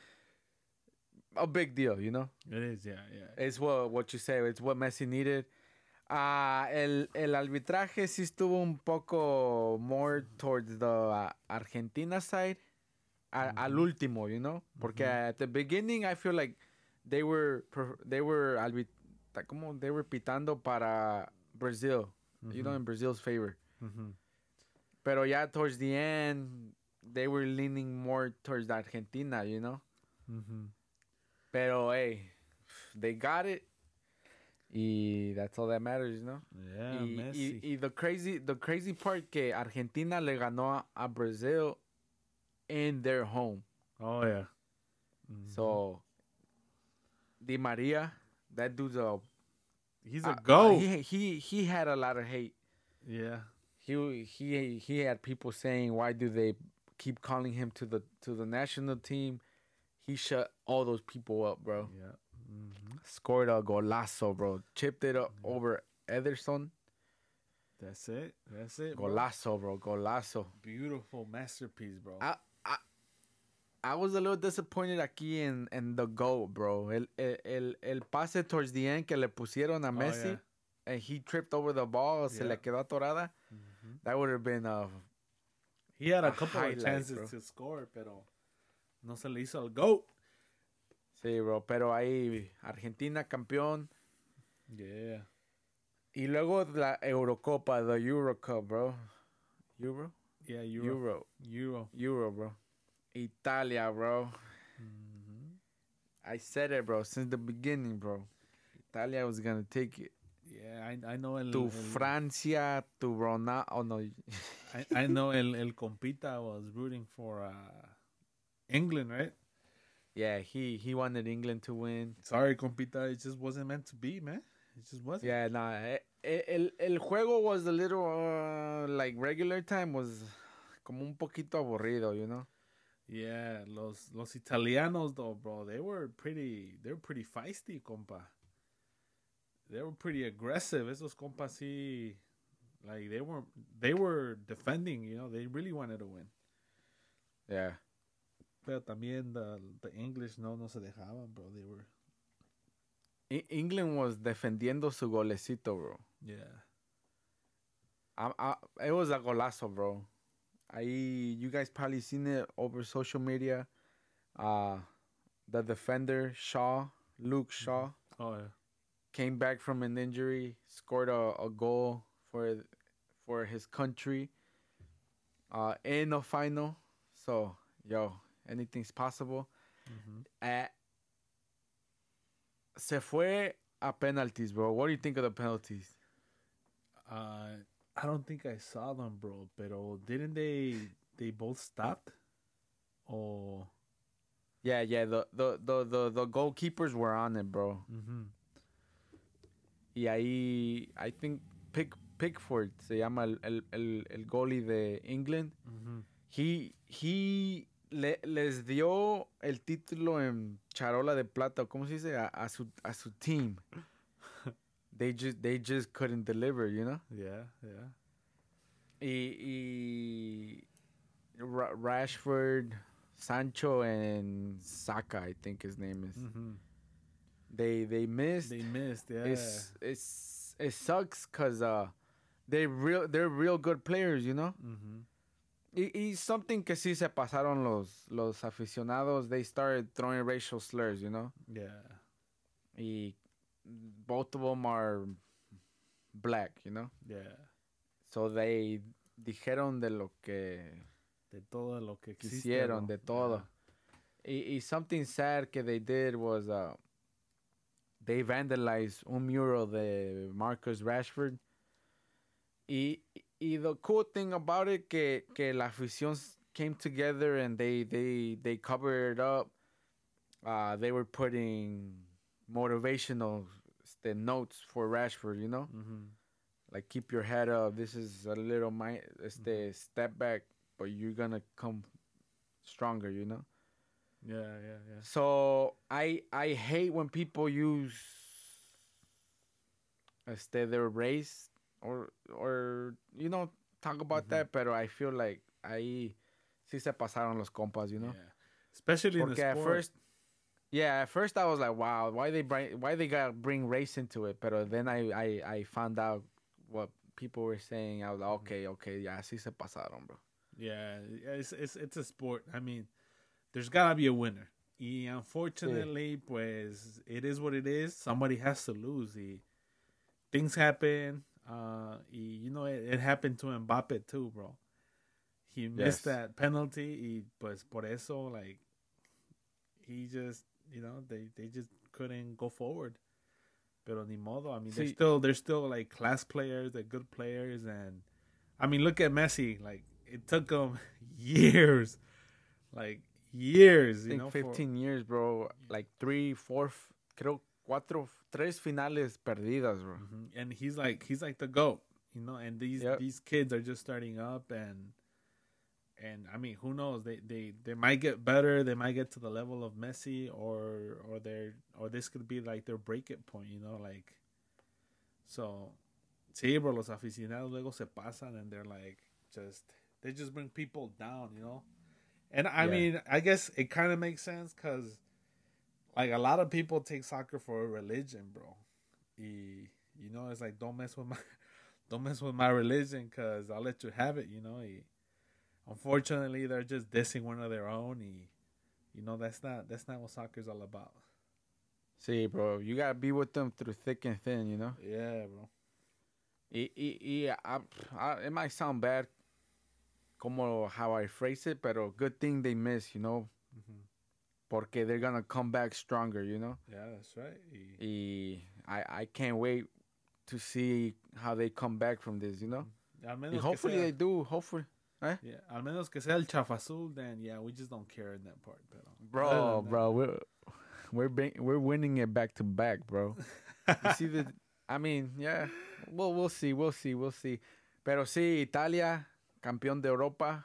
Speaker 1: a big deal, you know?
Speaker 2: It is, yeah, yeah.
Speaker 1: It's what, what you say, it's what Messi needed. Ah, el, el arbitraje sí estuvo un poco more towards the uh, Argentina side. A- Al último, you know? Porque at the beginning, I feel like they were, they were, como they were pitando para Brazil, you know, in Brazil's favor.
Speaker 2: Mhm.
Speaker 1: Pero ya towards the end, they were leaning more towards Argentina, you know.
Speaker 2: Mm-hmm.
Speaker 1: Pero hey, they got it. Y that's all that matters, you know.
Speaker 2: Yeah,
Speaker 1: y,
Speaker 2: Messi.
Speaker 1: y, y the crazy the crazy part que Argentina le ganó a, Brazil in their home.
Speaker 2: oh yeah.
Speaker 1: So Di Maria, that dude's a
Speaker 2: he's
Speaker 1: uh,
Speaker 2: a goat.
Speaker 1: he he he had a lot of hate.
Speaker 2: yeah.
Speaker 1: He he he had people saying why do they keep calling him to the to the national team? He shut all those people up, bro.
Speaker 2: Yeah. hmm
Speaker 1: Scored a golazo, bro. Chipped it up over Ederson.
Speaker 2: That's it. That's it. Bro.
Speaker 1: Golazo, bro. Golazo.
Speaker 2: Beautiful masterpiece, bro.
Speaker 1: I, I, was a little disappointed aquí en, en the goal, bro. El, el, el, el pase towards the end que le pusieron a
Speaker 2: Oh,
Speaker 1: Messi
Speaker 2: yeah.
Speaker 1: and he tripped over the ball, se le quedó atorada.
Speaker 2: Mhm.
Speaker 1: That would have been uh
Speaker 2: He had a
Speaker 1: a
Speaker 2: couple of chances
Speaker 1: bro.
Speaker 2: to score, pero no se le hizo al goat.
Speaker 1: sí, bro. Pero ahí Argentina campeón
Speaker 2: Yeah.
Speaker 1: y luego la Eurocopa, the Euro Cup, bro. Euro,
Speaker 2: Yeah, Euro.
Speaker 1: Euro,
Speaker 2: Euro.
Speaker 1: Euro, bro. Italia, bro.
Speaker 2: Mhm.
Speaker 1: I said it, bro, since the beginning, bro. Italia was gonna take it.
Speaker 2: Yeah, I, I know el,
Speaker 1: to
Speaker 2: el-
Speaker 1: Francia, to Ronaldo. Oh no,
Speaker 2: I, I know el, el compita was rooting for uh, England, right?
Speaker 1: yeah, he he wanted England to win.
Speaker 2: Sorry, compita, it just wasn't meant to be, man. It just wasn't.
Speaker 1: Yeah, nah, eh, eh, el el juego was a little uh, like regular time was como un poquito aburrido, you know.
Speaker 2: Yeah, los los italianos though, bro, they were pretty they were pretty feisty, compa. They were pretty aggressive. Esos compas sí like they were they were defending, you know, they really wanted to win.
Speaker 1: Yeah,
Speaker 2: Pero también the the English no no se dejaban, bro. They were
Speaker 1: England was defendiendo su golecito, bro.
Speaker 2: yeah.
Speaker 1: I, I, it was a golazo, bro. Ahí, you guys probably seen it over social media. Uh, the defender Shaw, Luke Shaw.
Speaker 2: Oh yeah.
Speaker 1: came back from an injury, scored a, a goal for for his country uh, in a final. So, yo, anything's possible.
Speaker 2: Mhm.
Speaker 1: Uh, se fue a penalties, bro. What do you think of the penalties?
Speaker 2: Uh, I don't think I saw them, bro. Pero didn't they? They both stopped. Oh.
Speaker 1: Yeah, yeah, the the the the, the goalkeepers were on it, bro.
Speaker 2: Mm-hmm.
Speaker 1: Y ahí, I think Pick, Pickford se llama el, el, el, el goalie de England.
Speaker 2: Mm-hmm.
Speaker 1: He, he le, les dio el título en charola de plata, ¿cómo se dice? A, a su, a su team. They just they just couldn't deliver, you know?
Speaker 2: Yeah, yeah.
Speaker 1: Y, y Rashford, Sancho, and Saka, I think his name is.
Speaker 2: Mm-hmm.
Speaker 1: They they missed.
Speaker 2: They missed. Yeah.
Speaker 1: It's it's it sucks cause uh they real they're real good players, you know.
Speaker 2: mm-hmm.
Speaker 1: Y, y something que sí se pasaron los los aficionados. They started throwing racial slurs, you know.
Speaker 2: Yeah.
Speaker 1: Y both of them are black, you know.
Speaker 2: Yeah.
Speaker 1: So they dijeron de lo que
Speaker 2: De todo lo que existe,
Speaker 1: quisieron,
Speaker 2: bro.
Speaker 1: de todo. Y, y something sad que they did was uh, they vandalized un mural de Marcus Rashford. Y, y the cool thing about it que, que la afición came together and they, they, they covered it up. Uh, they were putting motivational este, notes for Rashford, you know?
Speaker 2: Mm-hmm.
Speaker 1: Like keep your head up. This is a little mi- este, step back, but you're gonna come stronger, you know?
Speaker 2: Yeah, yeah, yeah.
Speaker 1: So I I hate when people use este their race or or you know talk about
Speaker 2: Mhm.
Speaker 1: that, pero I feel like ahí sí se pasaron los compas, you know.
Speaker 2: Yeah. Especially in the
Speaker 1: Porque at first, yeah, at first I was like, wow, why they bring why they got bring race into it? But then I I I found out what people were saying. I was like, okay, okay, yeah, sí se pasaron, bro.
Speaker 2: Yeah, it's it's it's a sport. I mean, there's gotta be a winner. Y unfortunately, pues it is what it is. Somebody has to lose. Y things happen. Uh, y, you know, it, it happened to Mbappe too, bro. he missed
Speaker 1: Yes.
Speaker 2: that penalty. Y pues por eso, like, he just, you know, they, they just couldn't go forward. Pero ni modo. I mean, they're still they're still like class players, they're good players, and I mean, look at Messi. Like, it took him years, like years. You know, for-
Speaker 1: 15 years, bro. Like three, four, creo cuatro, tres finales perdidas, bro.
Speaker 2: Mhm. and he's like he's like the goat, you know. And these
Speaker 1: Yep.
Speaker 2: these kids are just starting up, and and I mean, who knows? They they they might get better. They might get to the level of Messi, or or they're or this could be like their break it point, you know, like. So, sí, bro. Los aficionados luego se pasan, and they're like just they just bring people down, you know. And I
Speaker 1: Yeah.
Speaker 2: mean, I guess it kind of makes sense because, like, a lot of people take soccer for a religion, bro. Y, you know, it's like don't mess with my, don't mess with my religion because I'll let you have it. You know, y, unfortunately, they're just dissing one of their own. Y, you know, that's not that's not what soccer's all about.
Speaker 1: See, bro, you gotta be with them through thick and thin, you know.
Speaker 2: Yeah, bro.
Speaker 1: Y, y, y I, I, it might sound bad, como how I phrase it, pero good thing they miss, you know,
Speaker 2: Mhm.
Speaker 1: porque they're gonna come back stronger, you know.
Speaker 2: Yeah, that's right. Y,
Speaker 1: I, I can't wait to see how they come back from this, you know.
Speaker 2: menos
Speaker 1: And
Speaker 2: que
Speaker 1: hopefully they do. Hopefully,
Speaker 2: Yeah, al menos que sea el chafazul, then yeah, we just don't care in that part. Pero
Speaker 1: bro,
Speaker 2: that-
Speaker 1: bro, we're we're bring, we're winning it back to back, bro. You see the, I mean, yeah. Well, we'll see, we'll see, we'll see. Pero sí, Italia, campeón de Europa,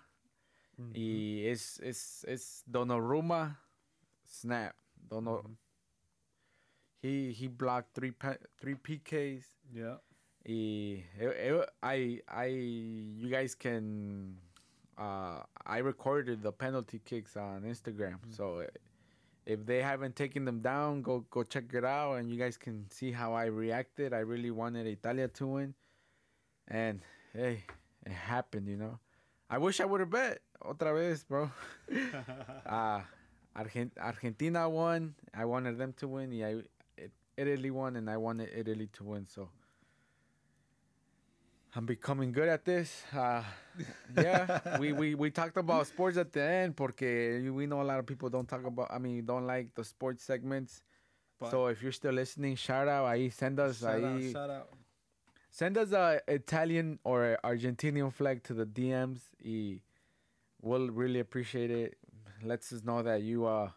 Speaker 2: Mhm.
Speaker 1: y es es es Donnarumma, snap. Dono,
Speaker 2: Mhm.
Speaker 1: he he blocked three three PKs.
Speaker 2: Yeah.
Speaker 1: Y it- it- I I you guys can uh I recorded the penalty kicks on Instagram. So uh, if they haven't taken them down, go go check it out and you guys can see how I reacted. I really wanted Italia to win. And hey, it happened, you know. I wish I would have bet otra vez, bro. uh Argent- Argentina won. I wanted them to win. Yeah, it, Italy won, and I wanted Italy to win. So I'm becoming good at this. Uh, yeah, we, we we talked about sports at the end, porque we know a lot of people don't talk about. I mean, don't like the sports segments.
Speaker 2: But-
Speaker 1: so if you're still listening, shout out. Ahí send us.
Speaker 2: shout out, shout out.
Speaker 1: send us a Italian or Argentinian flag to the DMs. Y we'll really appreciate it. Lets us know that you uh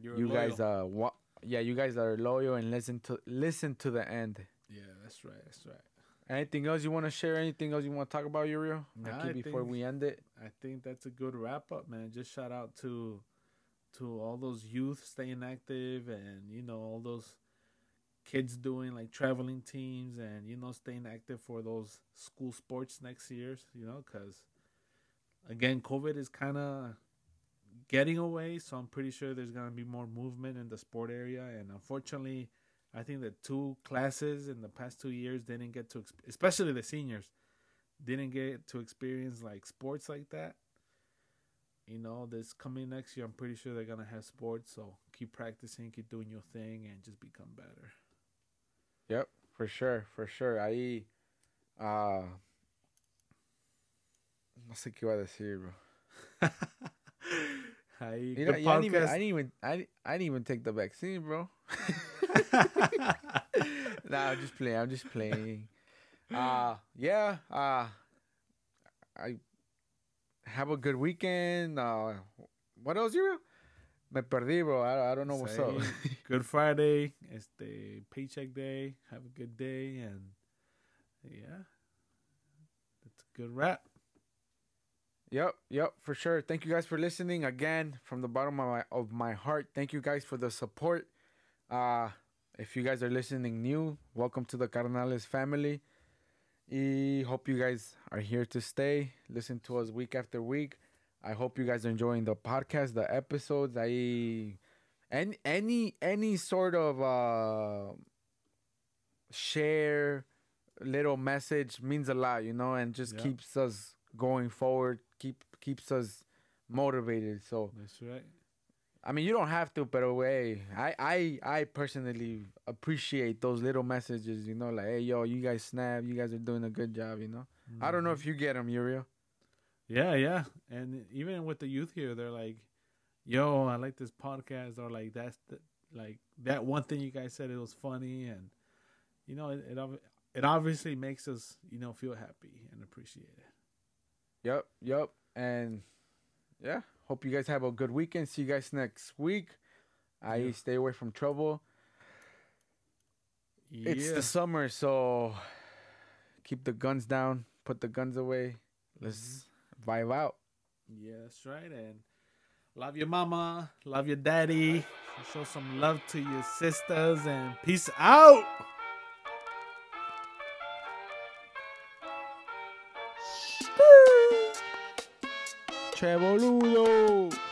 Speaker 2: You're
Speaker 1: you
Speaker 2: loyal.
Speaker 1: guys uh wa- yeah you guys are loyal and listen to listen to the end.
Speaker 2: Yeah, that's right. That's right.
Speaker 1: Anything else you want to share? Anything else you want to talk about, Uriel?
Speaker 2: Nah, I
Speaker 1: before
Speaker 2: think-
Speaker 1: we end it.
Speaker 2: I think that's a good wrap up, man. Just shout out to to all those youth staying active and you know all those kids doing like traveling teams and you know staying active for those school sports next years, you know, cuz again, COVID is kind of getting away, so I'm pretty sure there's going to be more movement in the sport area and unfortunately, I think the two classes in the past 2 years didn't get to especially the seniors didn't get to experience like sports like that. You know, this coming next year, I'm pretty sure they're gonna have sports. So keep practicing, keep doing your thing, and just become better.
Speaker 1: Yep, for sure, for sure. Ahí, uh, no sé qué iba a decir, bro. You know, I, didn't even. I didn't even, I, I didn't even take the vaccine, bro. nah, I'm just playing. I'm just playing. Uh, yeah. Uh, I have a good weekend. Uh, what else, you? Me perdí, bro. I, I don't know what's up.
Speaker 2: Good Friday. It's the paycheck day. Have a good day, and yeah, that's a good wrap.
Speaker 1: Yep, yep, for sure. Thank you guys for listening again from the bottom of my of my heart. Thank you guys for the support. Uh if you guys are listening new, welcome to the Carnales family. I hope you guys are here to stay. Listen to us week after week. I hope you guys are enjoying the podcast, the episodes. I any any any sort of uh share little message means a lot, you know, and just
Speaker 2: Yeah.
Speaker 1: keeps us going forward, keep keeps us motivated. So
Speaker 2: That's right.
Speaker 1: I mean, you don't have to, but hey, I I I personally appreciate those little messages. You know, like hey yo, you guys snap, you guys are doing a good job. You know, I don't know mm-hmm. if you get them, Uriel.
Speaker 2: Yeah, yeah, and even with the youth here, they're like, "Yo, I like this podcast," or like that's the, like that one thing you guys said it was funny, and you know, it it, it obviously makes us you know feel happy and appreciate it.
Speaker 1: Yep, yep, and yeah, hope you guys have a good weekend. See you guys next week. I yeah. stay away from trouble. Yeah. It's the summer, so keep the guns down, put the guns away. Let's mm-hmm. vibe out.
Speaker 2: Yeah, that's right. And love your mama, love your daddy. Show some love to your sisters, and peace out.
Speaker 1: Che boludo.